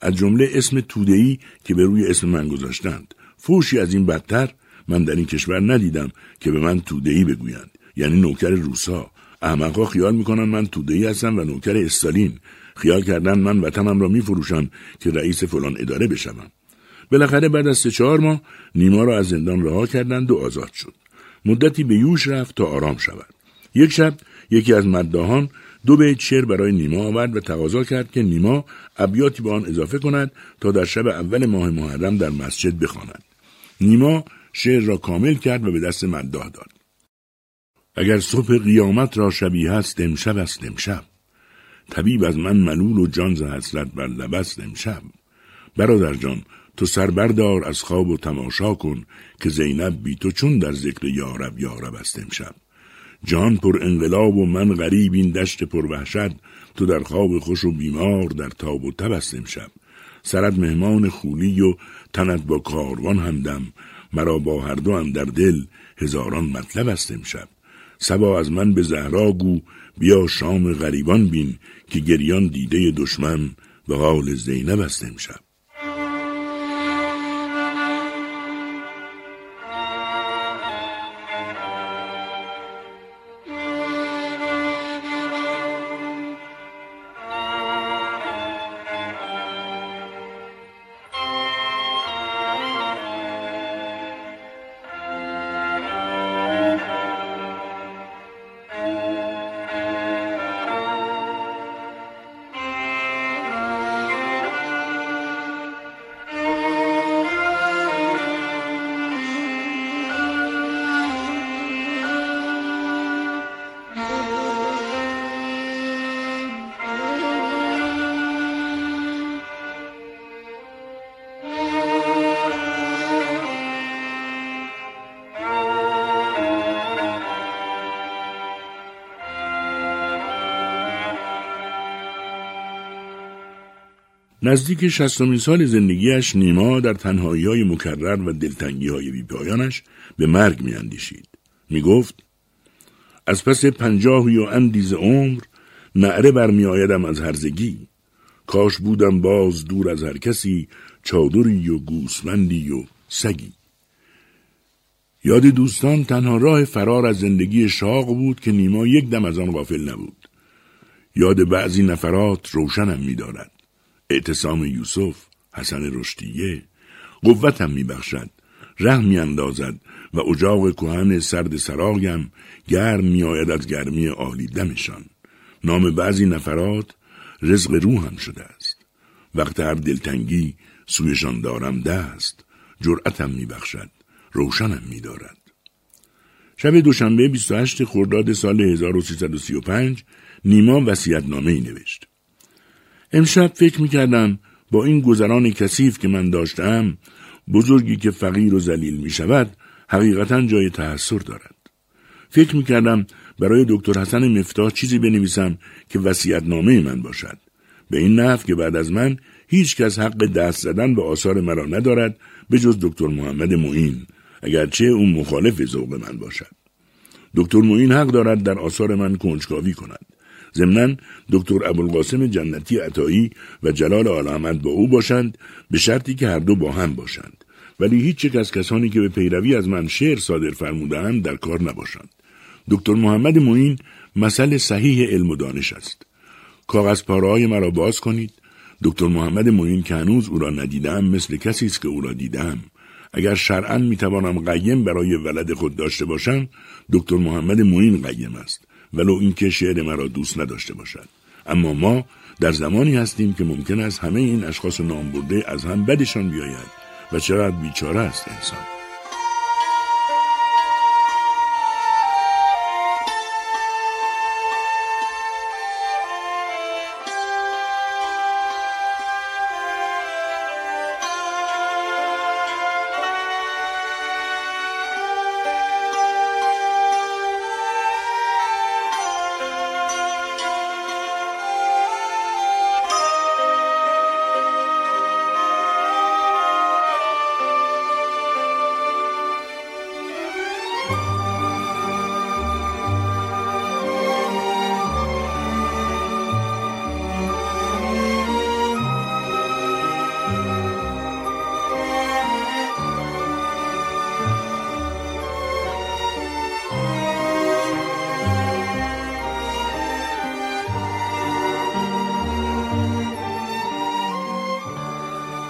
از جمله اسم تودهی که به روی اسم من گذاشتند. فوشی از این بدتر من در این کشور ندیدم که به من تودهی بگویند. یعنی نوکر روسا. احمقها خیال می‌کنن من تودهی هستم و نوکر استالین. خیال کردن من وطنم را میفروشم که رئیس فلان اداره بشوم. بالاخره بعد از سه چهار ماه نیما را از زندان رها کردند و آزاد شد. مدتی به یوش رفت تا آرام شود. یک شب یکی از مداهان دو بیت شعر برای نیما آورد و تقاضا کرد که نیما ابیاتی به آن اضافه کند تا در شب اول ماه محرم در مسجد بخواند. نیما شعر را کامل کرد و به دست مداه داد. اگر صبح قیامت را شبیه است امشب است امشب. طبیب از من ملول و جان ز حسرت بر لبست امشب. برادر جان تو سر بردار از خواب و تماشا کن که زینب بی تو چون در ذکر یارب یارب است امشب. جان پر انقلاب و من غریب این دشت پر وحشت. تو در خواب خوش و بیمار در تاب و تب است امشب. سرت مهمان خولی و تنت با کاروان همدم. مرا با هر دو در دل هزاران مطلب است امشب. سبا از من به زهرا گو بیا شام غریبان بین که گریان دیده دشمن به حال زینب است امشب. نزدیک شستمین سال زندگیش نیما در تنهایی های مکرر و دلتنگی های بیپایانش به مرگ میاندیشید. می گفت از پس پنجاهی و اندیز عمر نعره برمیآیدم از هرزگی. کاش بودم باز دور از هر کسی چادری و گوسمندی و سگی. یاد دوستان تنها راه فرار از زندگی شاق بود که نیما یک دم از آن غافل نبود. یاد بعضی نفرات روشنم می‌دارد. اعتصام یوسف حسن رشدیه قوتم میبخشد رحم میاندازد و اجاق کهن سرد سراغم گرم میآید از گرمی عالی دمشان. نام بعضی نفرات رزق روحم شده است. وقت هر دلتنگی سویشان دارم دست جرأتم میبخشد روشنم میدارد. شب دوشنبه 28 خرداد سال 1335 نیما وصیت‌نامه ای نوشت. امشب فکر می‌کردم با این گذران کثیف که من داشتم بزرگی که فقیر و ذلیل می شود حقیقتا جای تحسر دارد. فکر می‌کردم برای دکتر حسن مفتاح چیزی بنویسم که وسیعت نامه من باشد. به این نحو که بعد از من هیچ کس حق دست زدن به آثار مرا ندارد به جز دکتر محمد معین اگرچه اون مخالف ذوق من باشد. دکتر معین حق دارد در آثار من کنجکاوی کند. ضمنا دکتر ابوالقاسم جنتی عطایی و جلال آل با او باشند به شرطی که هر دو با هم باشند. ولی هیچ یک از کسانی که به پیروی از من شعر صادر فرمودهاند در کار نباشند. دکتر محمد معین مسئله صحیح علم و دانش است. کاغذ پاره مرا باز کنید. دکتر محمد معین که هنوز او را ندیدم مثل کسی است که او را دیدم. اگر شرعا می‌توانم قیم برای ولد خود داشته باشم دکتر محمد معین قیم است. ولو اینکه شعر مرا دوست نداشته باشد. اما ما در زمانی هستیم که ممکن است همه این اشخاص نام برده از هم بدشان بیاید و چقدر بیچاره است انسان.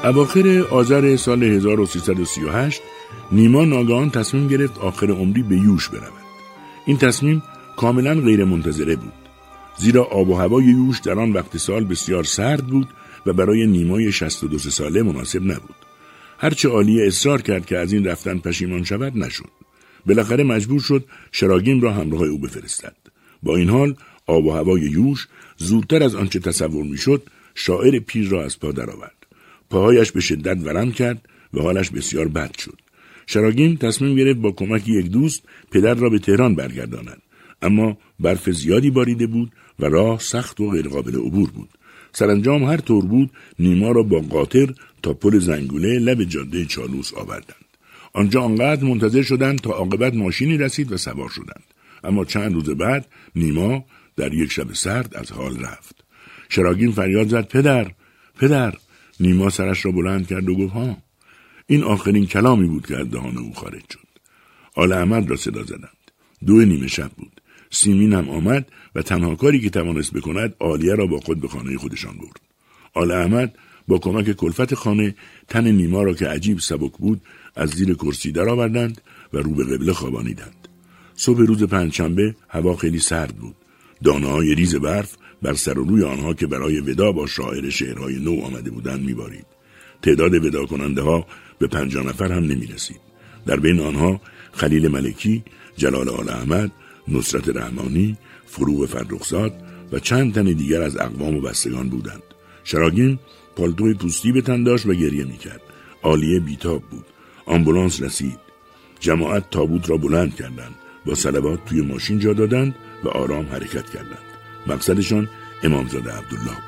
اواخر آذر سال 1338 نیما ناگهان تصمیم گرفت آخر عمری به یوش برود. این تصمیم کاملا غیر منتظره بود. زیرا آب و هوای یوش در آن وقت سال بسیار سرد بود و برای نیمای 62 ساله مناسب نبود. هرچه عالی اصرار کرد که از این رفتن پشیمان شود نشد. بالاخره مجبور شد شراگیم را همراه او بفرستد. با این حال آب و هوای یوش زودتر از آنچه تصور می‌شد شاعر پیر را از پا درآورد پاهایش به شدت ورم کرد و حالش بسیار بد شد. شراگین تصمیم گرفت با کمک یک دوست پدر را به تهران برگرداند. اما برف زیادی باریده بود و راه سخت و غیرقابل عبور بود. سرانجام هر طور بود نیما را با قاطر تا پل زنگوله لب جاده چالوس آوردند. آنجا آنقدر منتظر شدند تا عاقبت ماشینی رسید و سوار شدند. اما چند روز بعد نیما در یک شب سرد از حال رفت. شراگین فریاد زد پدر پدر. نیما سرش را بلند کرد و گفت ها این آخرین کلامی بود که از دهان او خارج شد. آل احمد را صدا زدند. دو نیمه شب بود. سیمین هم آمد و تنها کاری که توانست بکند آلیه را با خود به خانه خودشان برد. آل احمد با کمک کلفت خانه تن نیما را که عجیب سبک بود از زیر کرسی درآوردند و رو به قبله خوابانیدند. صبح روز پنجشنبه هوا خیلی سرد بود. دانه های ریز برف بر سر و روی آنها که برای ودا با شاعر شعرهای نو آمده بودند میبارید تعداد ودا کننده ها به پنجاه نفر هم نمی رسید. در بین آنها خلیل ملکی، جلال آل احمد، نصرت رحمانی، فروغ فرخزاد و چند تن دیگر از اقوام و بستگان بودند. شراگین پالتوی پوستی به تن داشت و گریه می‌کرد. عالیه بیتاب بود. آمبولانس رسید. جماعت تابوت را بلند کردند. با سلوات توی ماشین جا دادند و آرام حرکت کردند. مقصدشان امامزاده عبدالله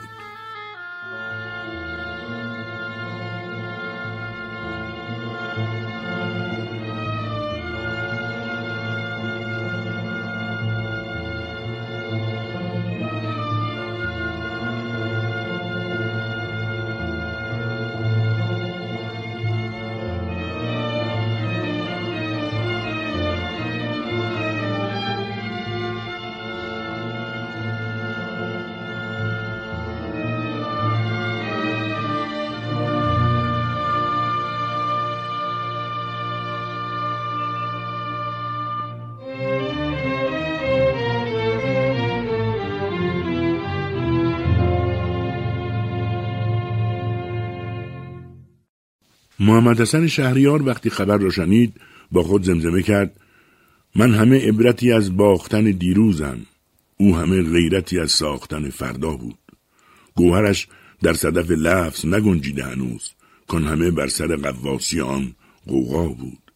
محمد حسن شهریار وقتی خبر را شنید با خود زمزمه کرد من همه عبرتی از باختن دیروزم او همه غیرتی از ساختن فردا بود. گوهرش در صدف لفظ نگنجیده هنوز کن همه بر سر قواسی آن قوقا بود.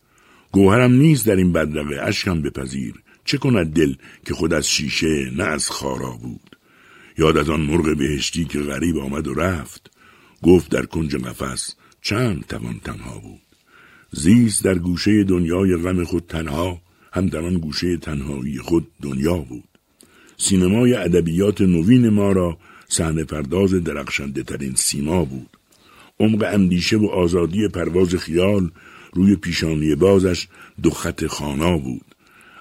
گوهرم نیست در این بدرقه اشکم بپذیر چه کند دل که خود از شیشه نه از خارا بود. یاد از آن مرغ بهشتی که غریب آمد و رفت گفت در کنج قفس چند توان تنها بود. زیست در گوشه دنیای غم خود تنها هم در آن گوشه تنهایی خود دنیا بود. سینمای ادبیات نوین ما را صحنه پرداز درخشنده ترین سیما بود. عمق اندیشه و آزادی پرواز خیال روی پیشانی بازش دو خط خانا بود.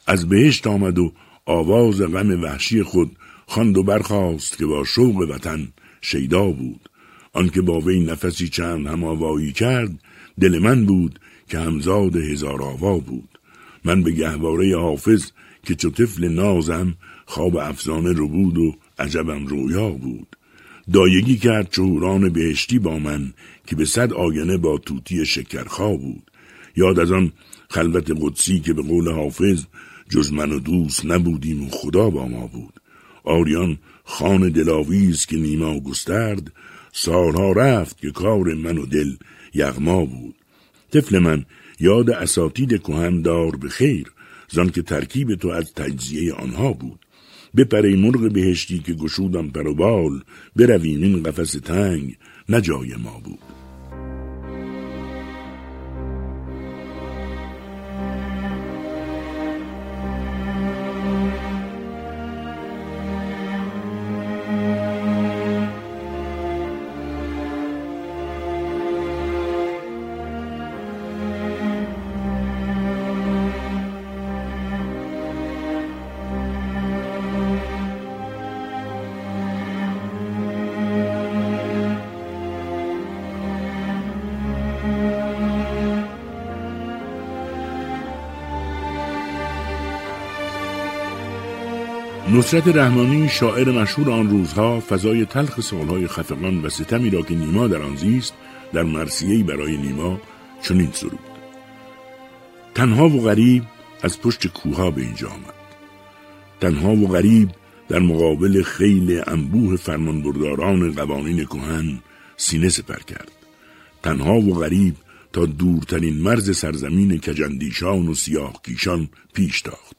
از بهشت آمد و آواز غم وحشی خود خواند و برخاست که با شوق وطن شیدا بود. آنکه با وی نفسی چند هم آوایی کرد دل من بود که همزاد هزار آوا بود. من به گهواره حافظ که چو طفل نازم خواب افزانه رو بود و عجبم رویا بود. دایگی کرد چهوران بهشتی با من که به صد آینه با توتی شکرخا بود. یاد از آن خلوت قدسی که به قول حافظ جز من و دوست نبودیم و خدا با ما بود. آریان خان دلاویز که نیما گسترد سالها رفت که کار من و دل یغما بود. طفل من یاد اساتید کهن دار به خیر زن که ترکیب تو از تجزیه آنها بود. بپره مرغ بهشتی که گشودم پر و بال برویم این قفس تنگ نه جای ما بود. نصرت رحمانی شاعر مشهور آن روزها فضای تلخ سالهای خفقان و ستمی را که نیما در آن زیست در مرسیهی برای نیما چنین سرود. تنها و غریب از پشت کوها به اینجا آمد. تنها و غریب در مقابل خیل انبوه فرمانبرداران قوانین کهن سینه سپر کرد. تنها و غریب تا دورترین مرز سرزمین کجندیشان و سیاهکیشان پیش تاخت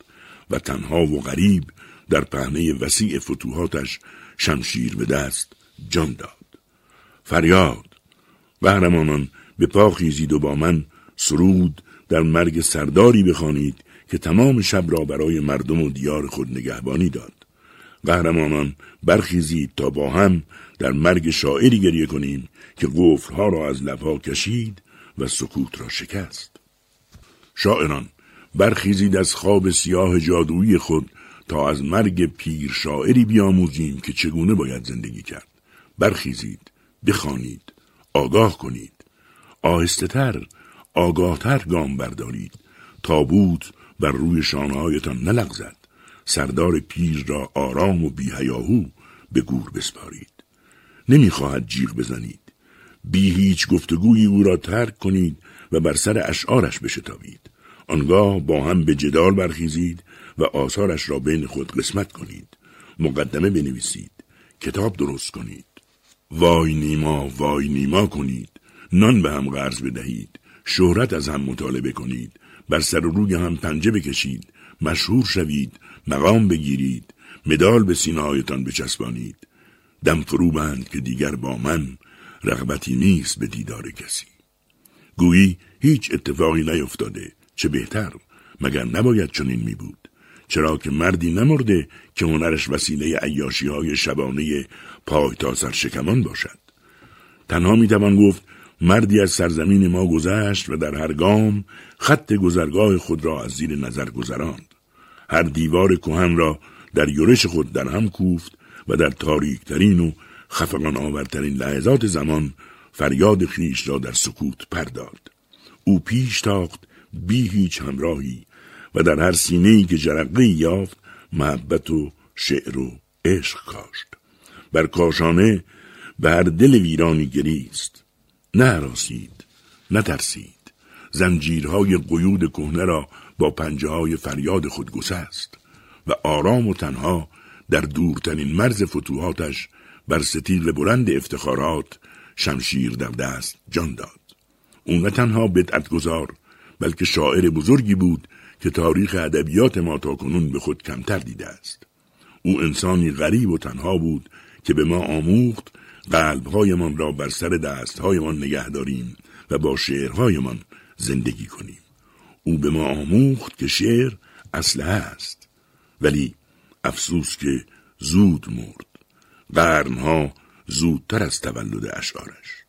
و تنها و غریب در پهنه وسیع فتوحاتش شمشیر به دست جان داد. فریاد. قهرمانان به پا خیزید و با من سرود در مرگ سرداری بخوانید که تمام شب را برای مردم و دیار خود نگهبانی داد. قهرمانان برخیزید تا با هم در مرگ شاعری گریه کنیم که قفلها را از لبها کشید و سکوت را شکست. شاعران برخیزید از خواب سیاه جادویی خود تا از مرگ پیر شاعری بیاموزیم که چگونه باید زندگی کرد. برخیزید بخوانید آگاه کنید. آهسته تر آگاهتر گام بردارید. تابوت بر روی شانههایتان نلغزد. سردار پیر را آرام و بیهیاهو به گور بسپارید. نمی‌خواهد جیغ بزنید. بی هیچ گفتگویی او را ترک کنید و بر سر اشعارش بشتابید. آنگاه با هم به جدال برخیزید و آثارش را بین خود قسمت کنید. مقدمه بنویسید. کتاب درست کنید. وای نیما وای نیما کنید. نان به هم قرض بدهید. شهرت از هم مطالبه کنید. بر سر روی هم پنجه بکشید. مشهور شوید. مقام بگیرید. مدال به سینهایتان بچسبانید. دم فرو بند که دیگر با من رغبتی نیست به دیدار کسی. گویی هیچ اتفاقی نیفتاده. چه بهتر مگر نباید چنین می بود چرا که مردی نمرده که هنرش وسیله عیاشی های شبانه پای تا سر شکمان باشد. تنها می توان گفت مردی از سرزمین ما گذشت و در هر گام خط گذرگاه خود را از زیر نظر گذراند. هر دیوار کهن را در یورش خود در هم کوفت و در تاریکترین و خفقان آورترین لحظات زمان فریاد خیش را در سکوت پرداد او پیش تاخت بی هیچ همراهی و در هر سینه‌ای که جرقه یافت محبت و شعر و عشق کاشت. بر کاشانه به هر دل ویرانی گریست. نه راسید نه ترسید. زنجیرهای قیود کهنه را با پنجه های فریاد خود گسست و آرام و تنها در دورترین مرز فتوحاتش بر ستیل بلند افتخارات شمشیر در دست جان داد. او نه تنها بدعت گذار بلکه شاعر بزرگی بود که تاریخ ادبیات ما تا کنون به خود کمتر دیده است. او انسانی غریب و تنها بود که به ما آموخت قلبهایمان را بر سر دستهایمان نگه داریم و با شعرهایمان زندگی کنیم. او به ما آموخت که شعر اسلحه است ولی افسوس که زود مرد. قرنها زودتر از تولد اشعارش.